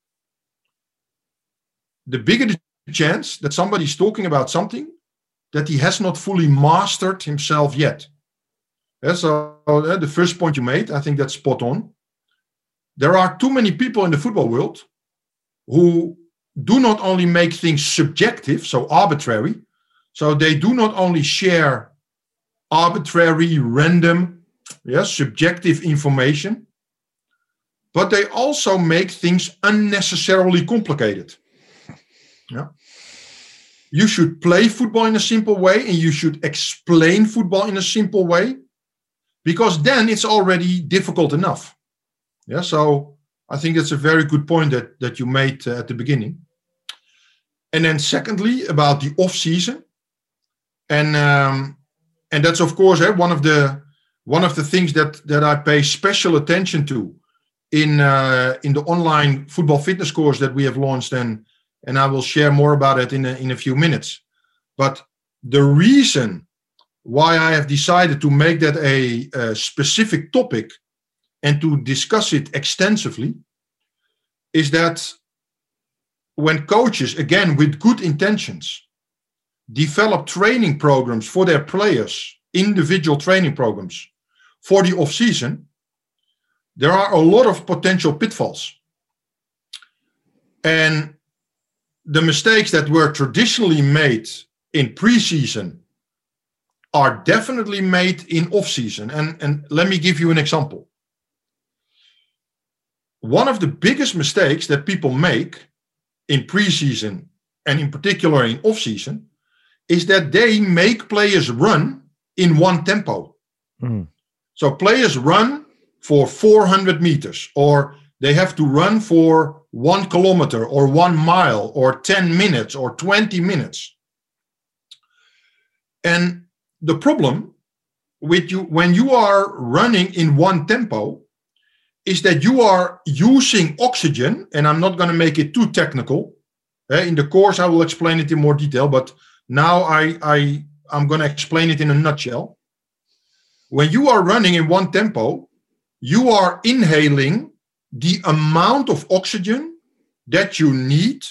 the bigger the chance that somebody's talking about something that he has not fully mastered himself yet. Yeah, so uh, the first point you made i think that's spot on. There are too many people in the football world who do not only make things subjective so arbitrary so they do not only share arbitrary, random, yes, subjective information, but they also make things unnecessarily complicated. Yeah. You should play football in a simple way and you should explain football in a simple way because then it's already difficult enough. Yeah, so I think that's a very good point that, that you made uh, at the beginning. And then, secondly, about the off season, and um, and that's of course eh, one of the one of the things that that I pay special attention to in uh, in the online football fitness course that we have launched and and I will share more about it in a, in a few minutes. But the reason why I have decided to make that a, a specific topic and to discuss it extensively is that when coaches, again with good intentions, develop training programs for their players, individual training programs for the off season, there are a lot of potential pitfalls. And the mistakes that were traditionally made in preseason are definitely made in off season. And, and let me give you an example. One of the biggest mistakes that people make in preseason and in particular in off season is that they make players run in one tempo. Mm. So players run for 400 meters, or they have to run for one kilometer, or one mile, or 10 minutes, or 20 minutes. And the problem with you when you are running in one tempo is that you are using oxygen, and I'm not going to make it too technical. Eh, in the course, I will explain it in more detail, but now I, I, I'm going to explain it in a nutshell. When you are running in one tempo, you are inhaling the amount of oxygen that you need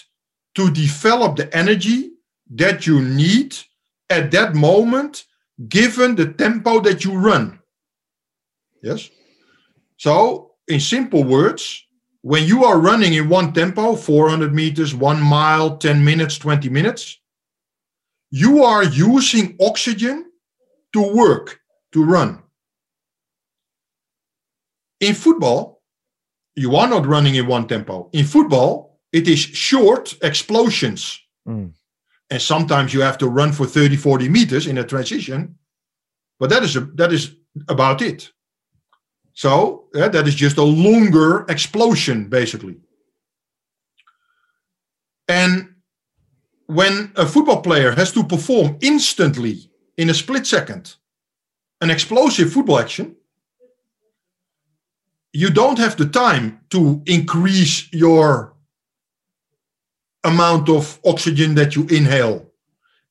to develop the energy that you need at that moment, given the tempo that you run. Yes? So, in simple words, when you are running in one tempo, 400 meters, one mile, 10 minutes, 20 minutes, you are using oxygen to work, to run. In football, you are not running in one tempo. In football, it is short explosions. Mm. And sometimes you have to run for 30, 40 meters in a transition. But that is, a, that is about it. So that is just a longer explosion, basically. And when a football player has to perform instantly in a split second an explosive football action, you don't have the time to increase your amount of oxygen that you inhale.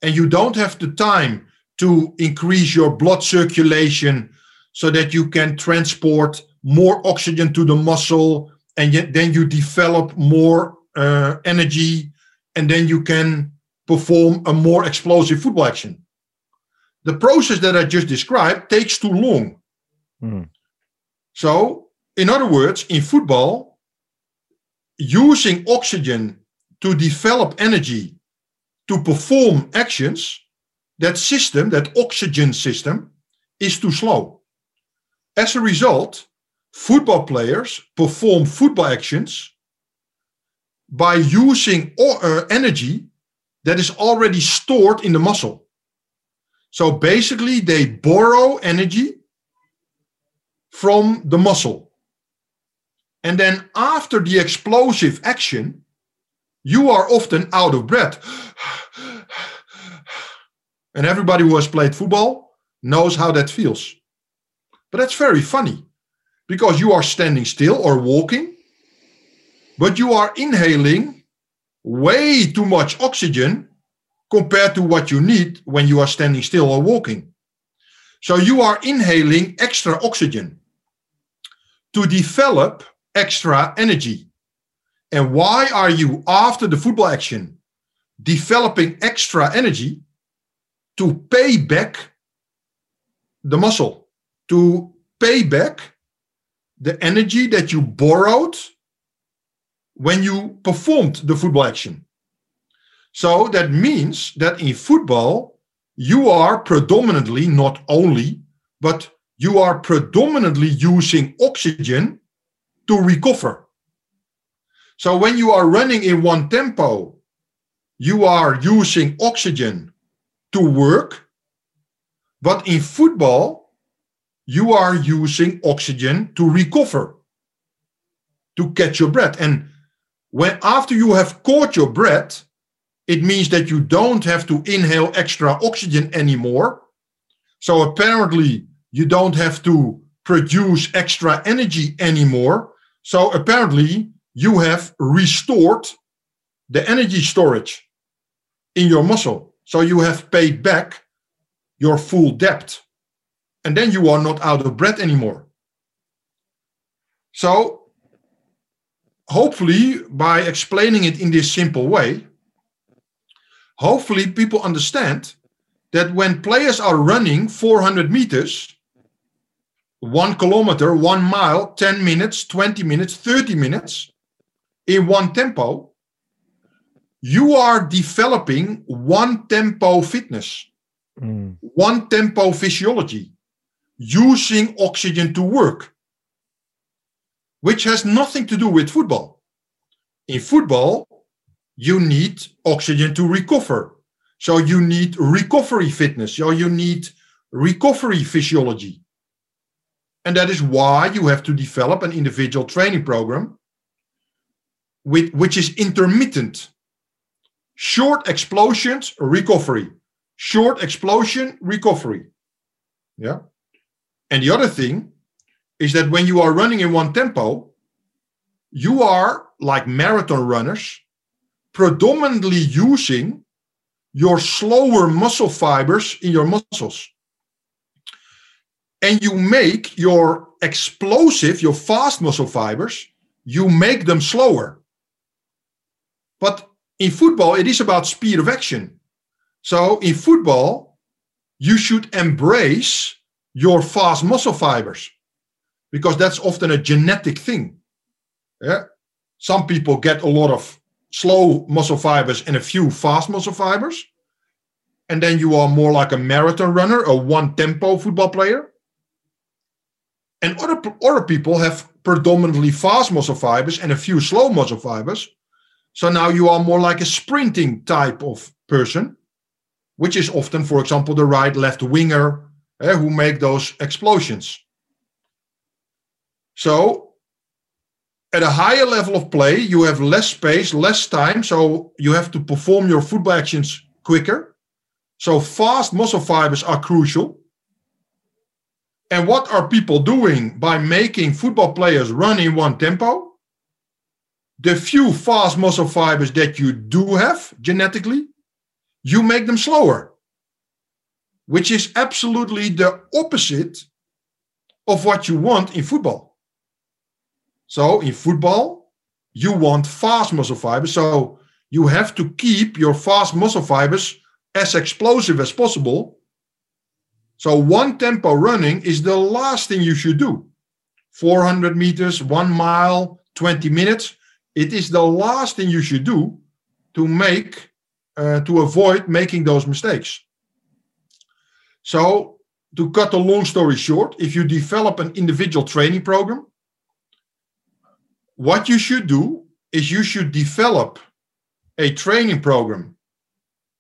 And you don't have the time to increase your blood circulation so that you can transport more oxygen to the muscle and yet then you develop more uh, energy and then you can perform a more explosive football action the process that i just described takes too long mm. so in other words in football using oxygen to develop energy to perform actions that system that oxygen system is too slow as a result football players perform football actions by using uh, energy that is already stored in the muscle. So basically, they borrow energy from the muscle. And then after the explosive action, you are often out of breath. And everybody who has played football knows how that feels. But that's very funny because you are standing still or walking, but you are inhaling way too much oxygen compared to what you need when you are standing still or walking. So you are inhaling extra oxygen to develop extra energy. And why are you, after the football action, developing extra energy to pay back the muscle, to pay back the energy that you borrowed when you performed the football action. So that means that in football, you are predominantly, not only, but you are predominantly using oxygen to recover. So when you are running in one tempo, you are using oxygen to work. But in football, you are using oxygen to recover, to catch your breath. And when after you have caught your breath, it means that you don't have to inhale extra oxygen anymore. So apparently, you don't have to produce extra energy anymore. So apparently, you have restored the energy storage in your muscle. So you have paid back your full debt and then you are not out of breath anymore. So, hopefully, by explaining it in this simple way, hopefully people understand that when players are running 400 meters, one kilometer, one mile, 10 minutes, 20 minutes, 30 minutes in one tempo, you are developing one tempo fitness, mm. one tempo physiology using oxygen to work, which has nothing to do with football. In football, you need oxygen to recover. So you need recovery fitness. So you need recovery physiology. And that is why you have to develop an individual training program with, which is intermittent. Short explosions, recovery. Short explosion, recovery. Yeah. And the other thing is that when you are running in one tempo, you are like marathon runners, predominantly using your slower muscle fibers in your muscles. And you make your explosive, your fast muscle fibers, you make them slower. But in football, it is about speed of action. So in football, you should embrace your fast muscle fibers because that's often a genetic thing. Yeah. Some people get a lot of slow muscle fibers and a few fast muscle fibers. And then you are more like a marathon runner, a one tempo football player. And other, other people have predominantly fast muscle fibers and a few slow muscle fibers. So now you are more like a sprinting type of person, which is often, for example, the right left winger uh, who make those explosions. So at a higher level of play, you have less space, less time, so you have to perform your football actions quicker. So fast muscle fibers are crucial. And what are people doing by making football players run in one tempo? The few fast muscle fibers that you do have genetically, you make them slower, which is absolutely the opposite of what you want in football. So in football, you want fast muscle fibers. So you have to keep your fast muscle fibers as explosive as possible. So one tempo running is the last thing you should do. 400 meters, one mile, 20 minutes. It is the last thing you should do to make, uh, to avoid making those mistakes. So to cut a long story short, if you develop an individual training program, what you should do is you should develop a training program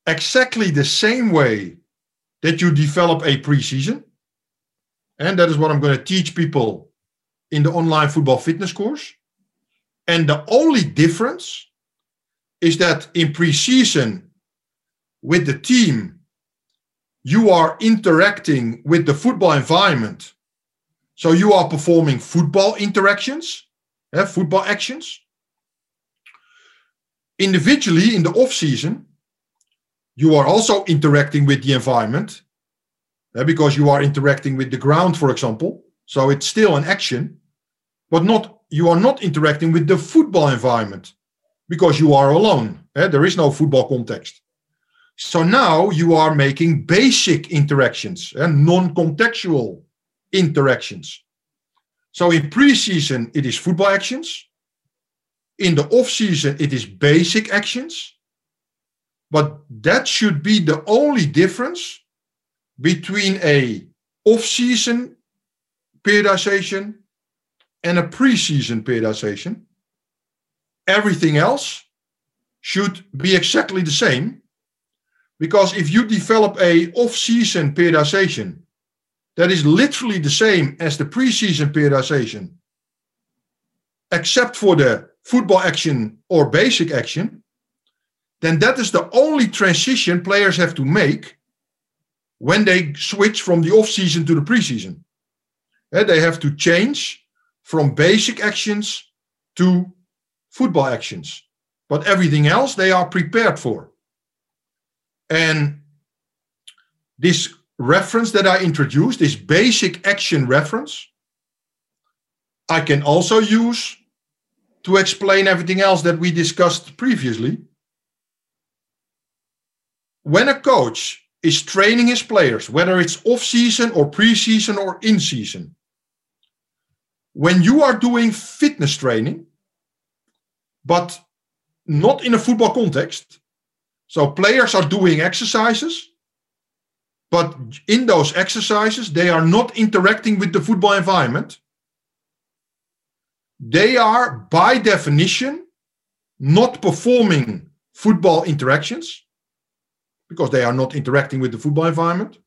exactly the same way that you develop a preseason. And that is what I'm going to teach people in the online football fitness course. And the only difference is that in preseason with the team, you are interacting with the football environment. So you are performing football interactions, yeah, football actions. Individually in the off season, you are also interacting with the environment yeah, because you are interacting with the ground, for example. So it's still an action, but not you are not interacting with the football environment because you are alone. Yeah? There is no football context. So now you are making basic interactions and non-contextual interactions. So in pre-season it is football actions. In the off season, it is basic actions. But that should be the only difference between a off-season periodization and a preseason periodization. Everything else should be exactly the same because if you develop a off-season periodization that is literally the same as the preseason periodization, except for the football action or basic action, then that is the only transition players have to make when they switch from the off-season to the preseason. They have to change from basic actions to football actions. But everything else they are prepared for. And this reference that I introduced, this basic action reference, I can also use to explain everything else that we discussed previously. When a coach is training his players, whether it's off season or pre season or in season, when you are doing fitness training, but not in a football context, so players are doing exercises, but in those exercises, they are not interacting with the football environment. They are, by definition, not performing football interactions because they are not interacting with the football environment.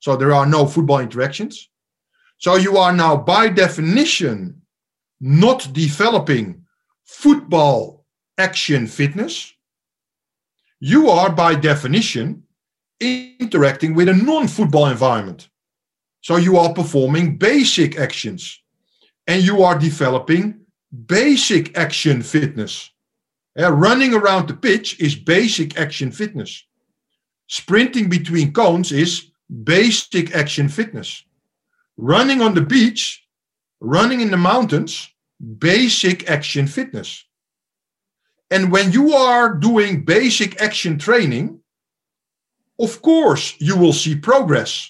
So there are no football interactions. So you are now, by definition, not developing football action fitness you are by definition interacting with a non-football environment. So you are performing basic actions and you are developing basic action fitness. Uh, running around the pitch is basic action fitness. Sprinting between cones is basic action fitness. Running on the beach, running in the mountains, basic action fitness. And when you are doing basic action training, of course you will see progress.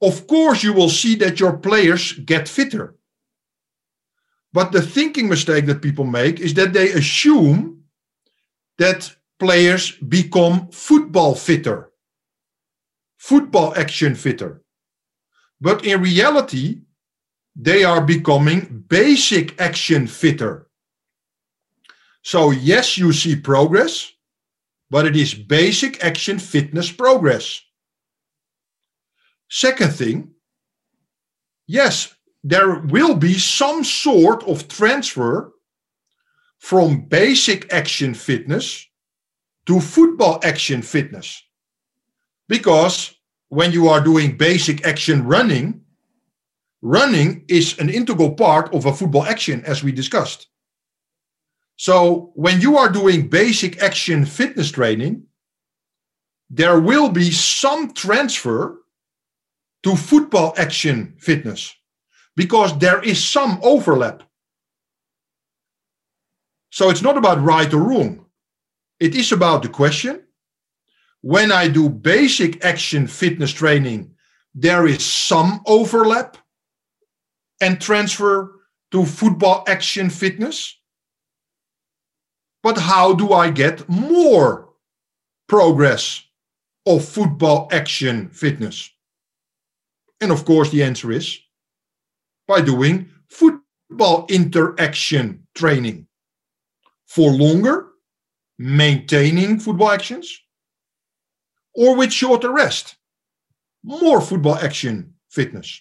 Of course you will see that your players get fitter. But the thinking mistake that people make is that they assume that players become football fitter, football action fitter. But in reality, they are becoming basic action fitter. So, yes, you see progress, but it is basic action fitness progress. Second thing, yes, there will be some sort of transfer from basic action fitness to football action fitness. Because when you are doing basic action running, running is an integral part of a football action, as we discussed. So when you are doing basic action fitness training, there will be some transfer to football action fitness because there is some overlap. So it's not about right or wrong. It is about the question. When I do basic action fitness training, there is some overlap and transfer to football action fitness. But how do I get more progress of football action fitness? And of course, the answer is by doing football interaction training for longer, maintaining football actions, or with shorter rest, more football action fitness.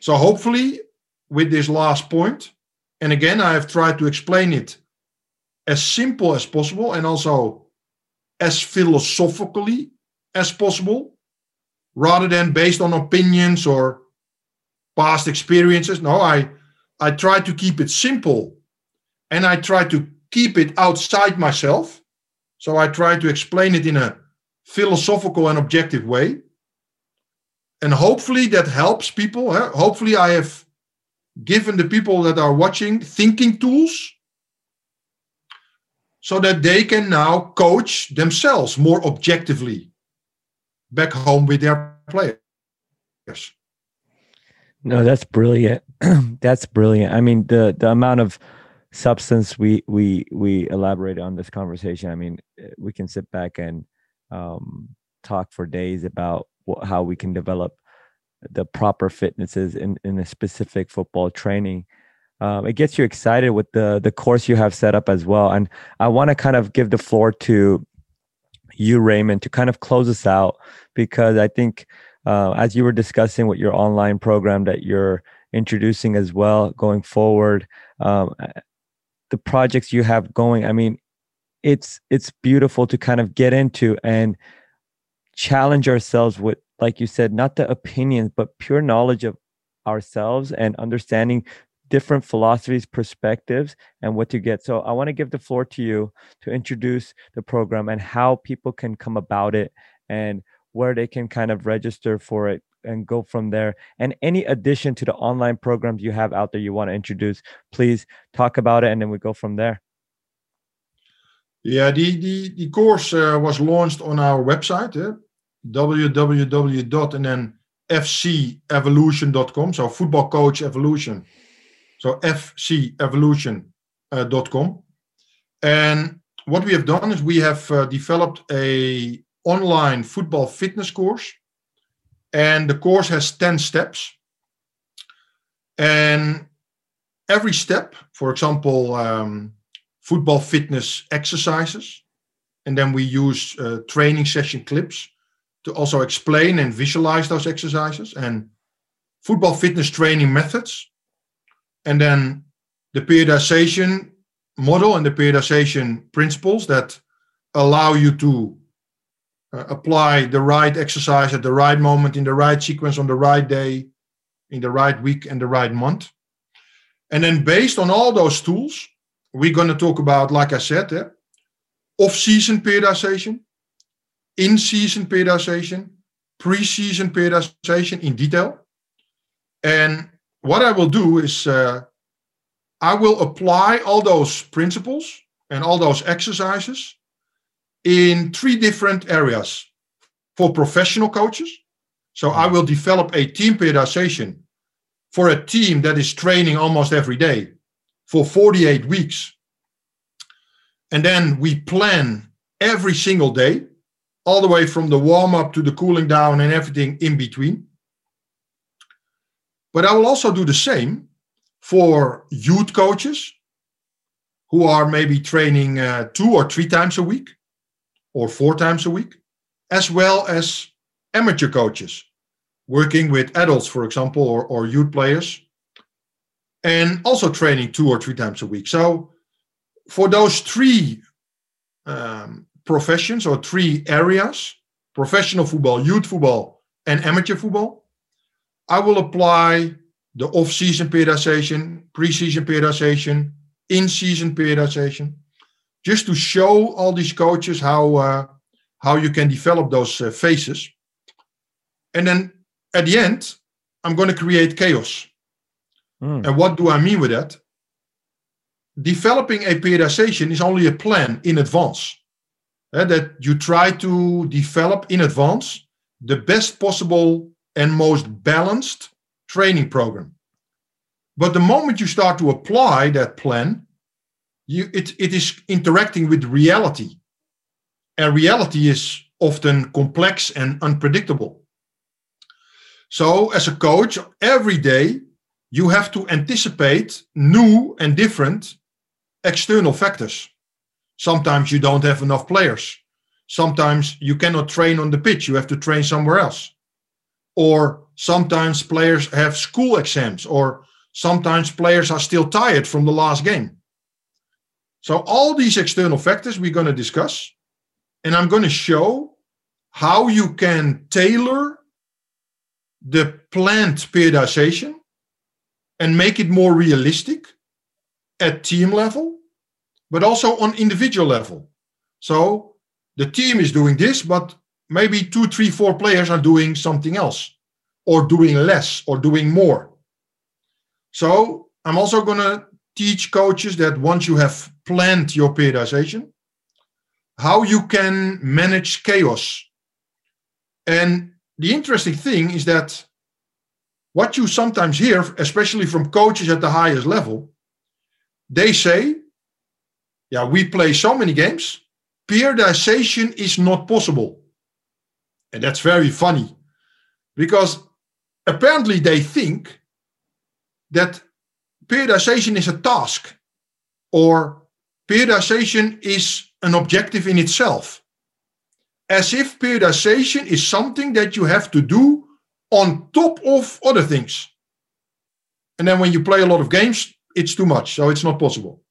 So, hopefully, with this last point, and again, I have tried to explain it as simple as possible and also as philosophically as possible rather than based on opinions or past experiences. No, I I try to keep it simple and I try to keep it outside myself. So I try to explain it in a philosophical and objective way. And hopefully that helps people. Huh? Hopefully, I have given the people that are watching thinking tools so that they can now coach themselves more objectively back home with their players. Yes. No, that's brilliant. that's brilliant. I mean, the the amount of substance we we we elaborate on this conversation. I mean, eh, we can sit back and um, talk for days about what, how we can develop the proper fitnesses in in a specific football training. Um, it gets you excited with the the course you have set up as well. And I want to kind of give the floor to you, Raymond, to kind of close us out because I think uh, as you were discussing with your online program that you're introducing as well going forward, um, the projects you have going. I mean, it's it's beautiful to kind of get into and challenge ourselves with, like you said, not the opinions but pure knowledge of ourselves and understanding different philosophies, perspectives, and what to get. So I want to give the floor to you to introduce the program and how people can come about it and where they can kind of register for it and go from there. And any addition to the online programs you have out there you want to introduce, please talk about it and then we go from there. Yeah, the, the, the course uh, was launched on our website, uh, www and then fcevolution.com. So football coach evolution so fcevolution.com. Uh, and what we have done is we have uh, developed a online football fitness course. And the course has 10 steps. And every step, for example, um, football fitness exercises, and then we use uh, training session clips to also explain and visualize those exercises and football fitness training methods and then the periodization model and the periodization principles that allow you to uh, apply the right exercise at the right moment in the right sequence on the right day in the right week and the right month. And then based on all those tools we're going to talk about like i said eh, off-season periodization in-season periodization pre-season periodization in detail. And what I will do is uh, I will apply all those principles and all those exercises in three different areas for professional coaches. So I will develop a team periodization for a team that is training almost every day for 48 weeks. And then we plan every single day, all the way from the warm up to the cooling down and everything in between. But I will also do the same for youth coaches who are maybe training uh, two or three times a week or four times a week, as well as amateur coaches working with adults, for example, or, or youth players, and also training two or three times a week. So, for those three um, professions or three areas professional football, youth football, and amateur football. I will apply the off-season periodization, pre-season periodization, in-season periodization, just to show all these coaches how uh, how you can develop those uh, phases. And then at the end, I'm going to create chaos. Mm. And what do I mean with that? Developing a periodization is only a plan in advance. Uh, that you try to develop in advance the best possible and most balanced training program. But the moment you start to apply that plan, you, it, it is interacting with reality. And reality is often complex and unpredictable. So, as a coach, every day you have to anticipate new and different external factors. Sometimes you don't have enough players. Sometimes you cannot train on the pitch, you have to train somewhere else. Or sometimes players have school exams, or sometimes players are still tired from the last game. So, all these external factors we're going to discuss, and I'm going to show how you can tailor the planned periodization and make it more realistic at team level, but also on individual level. So the team is doing this, but maybe two, three, four players are doing something else, or doing less, or doing more. So I'm also going to teach coaches that once you have planned your periodization, how you can manage chaos. And the interesting thing is that what you sometimes hear, especially from coaches at the highest level, they say, yeah, we play so many games, periodization is not possible. And that's very funny because apparently they think that periodization is a task or periodization is an objective in itself. As if periodization is something that you have to do on top of other things. And then when you play a lot of games, it's too much. So it's not possible.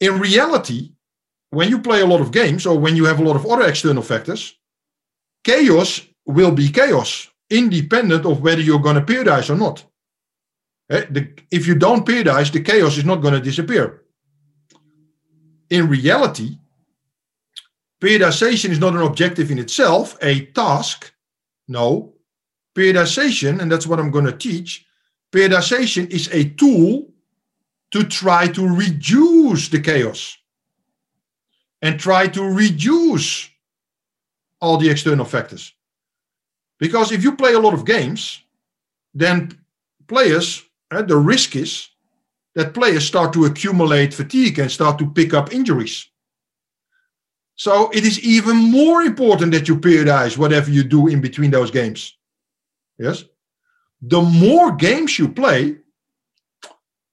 In reality, when you play a lot of games or when you have a lot of other external factors, chaos will be chaos, independent of whether you're going to periodize or not. Eh, if you don't periodize, the chaos is not going to disappear in reality, periodization is not an objective in itself, a task. No, periodization, and that's what I'm going to teach, periodization is a tool to try to reduce the chaos and try to reduce all the external factors. Because if you play a lot of games, then players, uh, the risk is that players start to accumulate fatigue and start to pick up injuries. So it is even more important that you periodize whatever you do in between those games. Yes? The more games you play,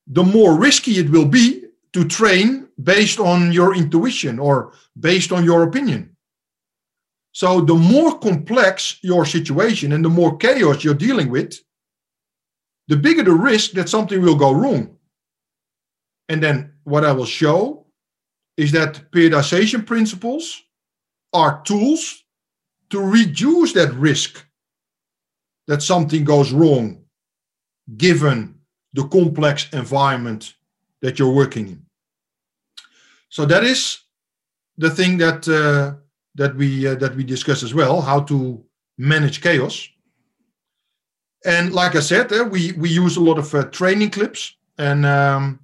the more risky it will be to train based on your intuition or based on your opinion. So the more complex your situation and the more chaos you're dealing with, the bigger the risk that something will go wrong. And then what I will show is that periodization principles are tools to reduce that risk that something goes wrong given the complex environment that you're working in. So that is the thing that uh, that we uh, that we discuss as well, how to manage chaos. And like I said, uh, we we use a lot of uh, training clips, and um,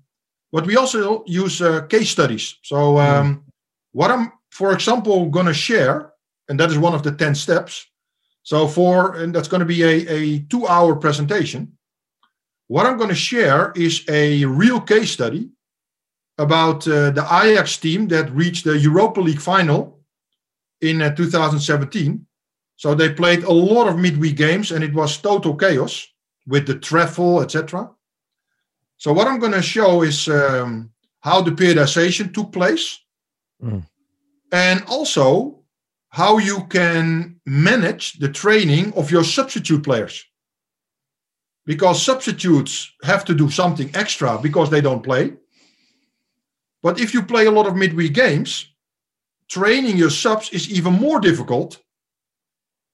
but we also use uh, case studies. So um, mm. what I'm, for example, going to share, and that is one of the 10 steps. So for, and that's going to be a, a two hour presentation. What I'm going to share is a real case study about uh, the Ajax team that reached the Europa League final in uh, 2017. So they played a lot of midweek games and it was total chaos with the travel, etc. So what I'm going to show is um, how the periodization took place, mm. and also how you can manage the training of your substitute players. Because substitutes have to do something extra because they don't play. But if you play a lot of midweek games, training your subs is even more difficult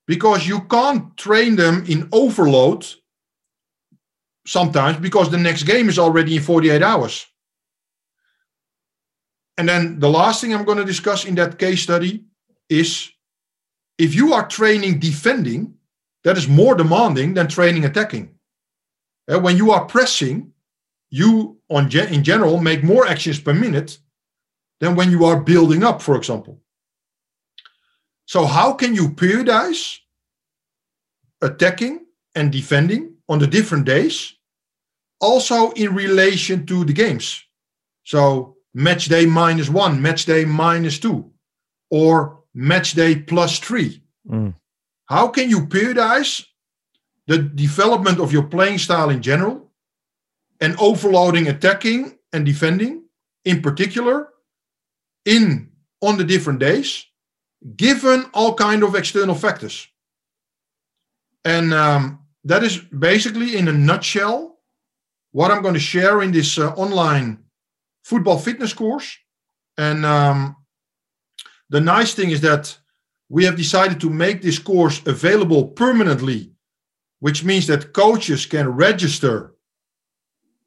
because you can't train them in overload sometimes because the next game is already in 48 hours. And then the last thing I'm going to discuss in that case study is if you are training defending, that is more demanding than training attacking. Uh, when you are pressing, you on in general make more actions per minute than when you are building up, for example. So how can you periodize attacking and defending on the different days, also in relation to the games? So match day minus one, match day minus two, or match day plus three. Mm. How can you periodize the development of your playing style in general and overloading attacking and defending in particular in on the different days given all kind of external factors. And um, that is basically in a nutshell what i'm going to share in this uh, online football fitness course. And um, the nice thing is that we have decided to make this course available permanently which means that coaches can register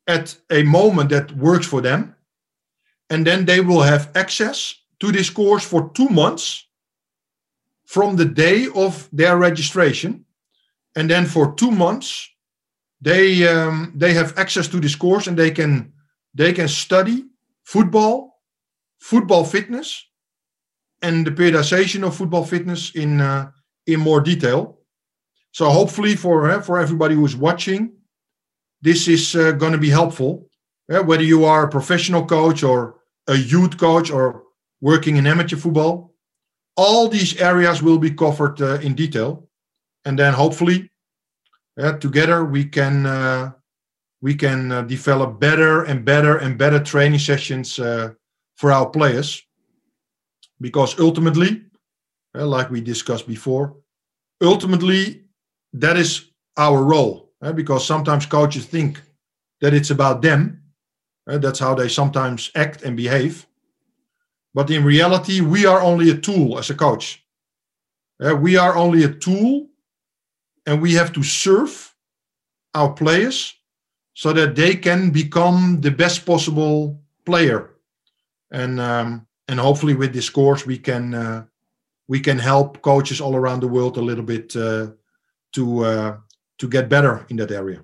at a moment that works for them. And then they will have access to this course for two months from the day of their registration. And then for two months, they um, they have access to this course and they can they can study football, football fitness, and the periodization of football fitness in uh, in more detail. So hopefully for uh, for everybody who is watching, this is uh, going to be helpful. Uh, whether you are a professional coach or a youth coach or working in amateur football. All these areas will be covered uh, in detail, and then hopefully, together we can uh, we can uh, develop better and better and better training sessions uh, for our players. Because ultimately, like we discussed before, ultimately that is our role. because sometimes coaches think that it's about them, that's how they sometimes act and behave. But in reality, we are only a tool as a coach. Uh, we are only a tool, and we have to serve our players so that they can become the best possible player. And um, and hopefully with this course we can uh, we can help coaches all around the world a little bit uh, to uh, to get better in that area.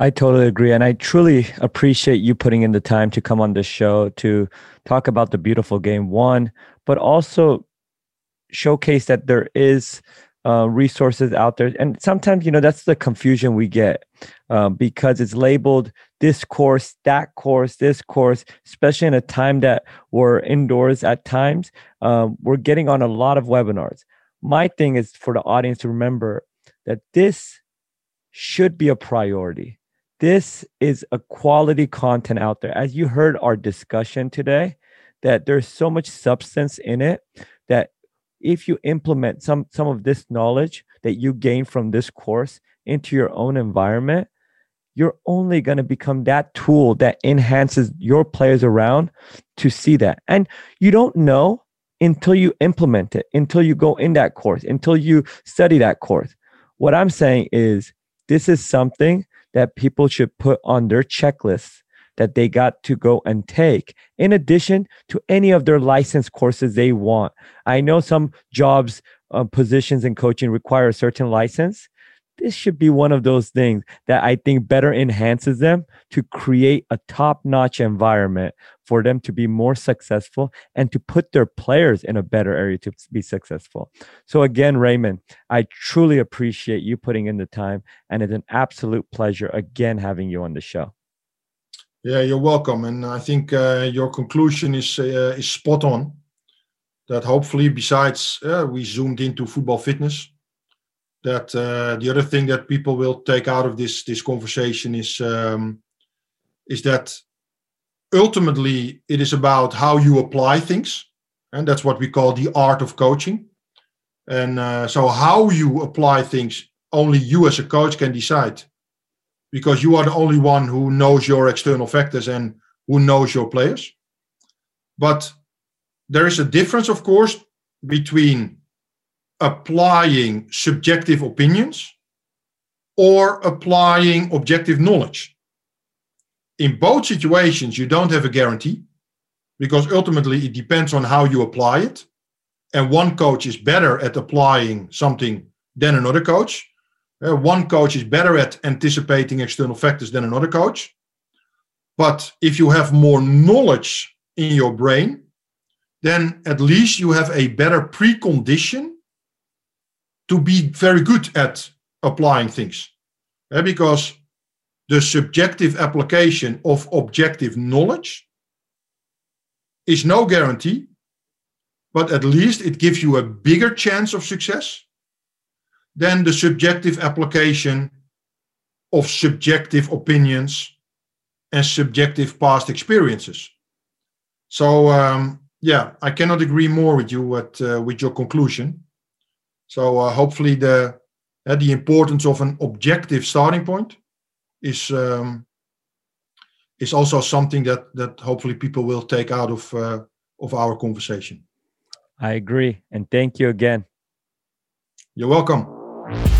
I totally agree. And I truly appreciate you putting in the time to come on this show to talk about the beautiful game one, but also showcase that there is uh, resources out there. And sometimes, you know, that's the confusion we get uh, because it's labeled this course, that course, this course, especially in a time that we're indoors at times. Um, we're getting on a lot of webinars. My thing is for the audience to remember that this should be a priority this is a quality content out there. As you heard our discussion today, that there's so much substance in it that if you implement some some of this knowledge that you gain from this course into your own environment, you're only going to become that tool that enhances your players around to see that. And you don't know until you implement it, until you go in that course, until you study that course. What I'm saying is this is something that people should put on their checklists that they got to go and take in addition to any of their license courses they want. I know some jobs, uh, positions and coaching require a certain license this should be one of those things that I think better enhances them to create a top notch environment for them to be more successful and to put their players in a better area to be successful. So, again, Raymond, I truly appreciate you putting in the time, and it's an absolute pleasure again having you on the show. Yeah, you're welcome. And I think uh, your conclusion is, uh, is spot on. That hopefully, besides uh, we zoomed into football fitness, that uh, the other thing that people will take out of this this conversation is um, is that ultimately it is about how you apply things and that's what we call the art of coaching. And uh, so how you apply things only you as a coach can decide because you are the only one who knows your external factors and who knows your players. But there is a difference, of course, between applying subjective opinions or applying objective knowledge. In both situations, you don't have a guarantee because ultimately it depends on how you apply it. And one coach is better at applying something than another coach. Uh, one coach is better at anticipating external factors than another coach. But if you have more knowledge in your brain, then at least you have a better precondition to be very good at applying things. Uh, because the subjective application of objective knowledge is no guarantee, but at least it gives you a bigger chance of success than the subjective application of subjective opinions and subjective past experiences. So um, yeah, I cannot agree more with you at, uh, with your conclusion. So uh, hopefully the uh, the importance of an objective starting point is um, is also something that that hopefully people will take out of uh, of our conversation. I agree, and thank you again. You're welcome.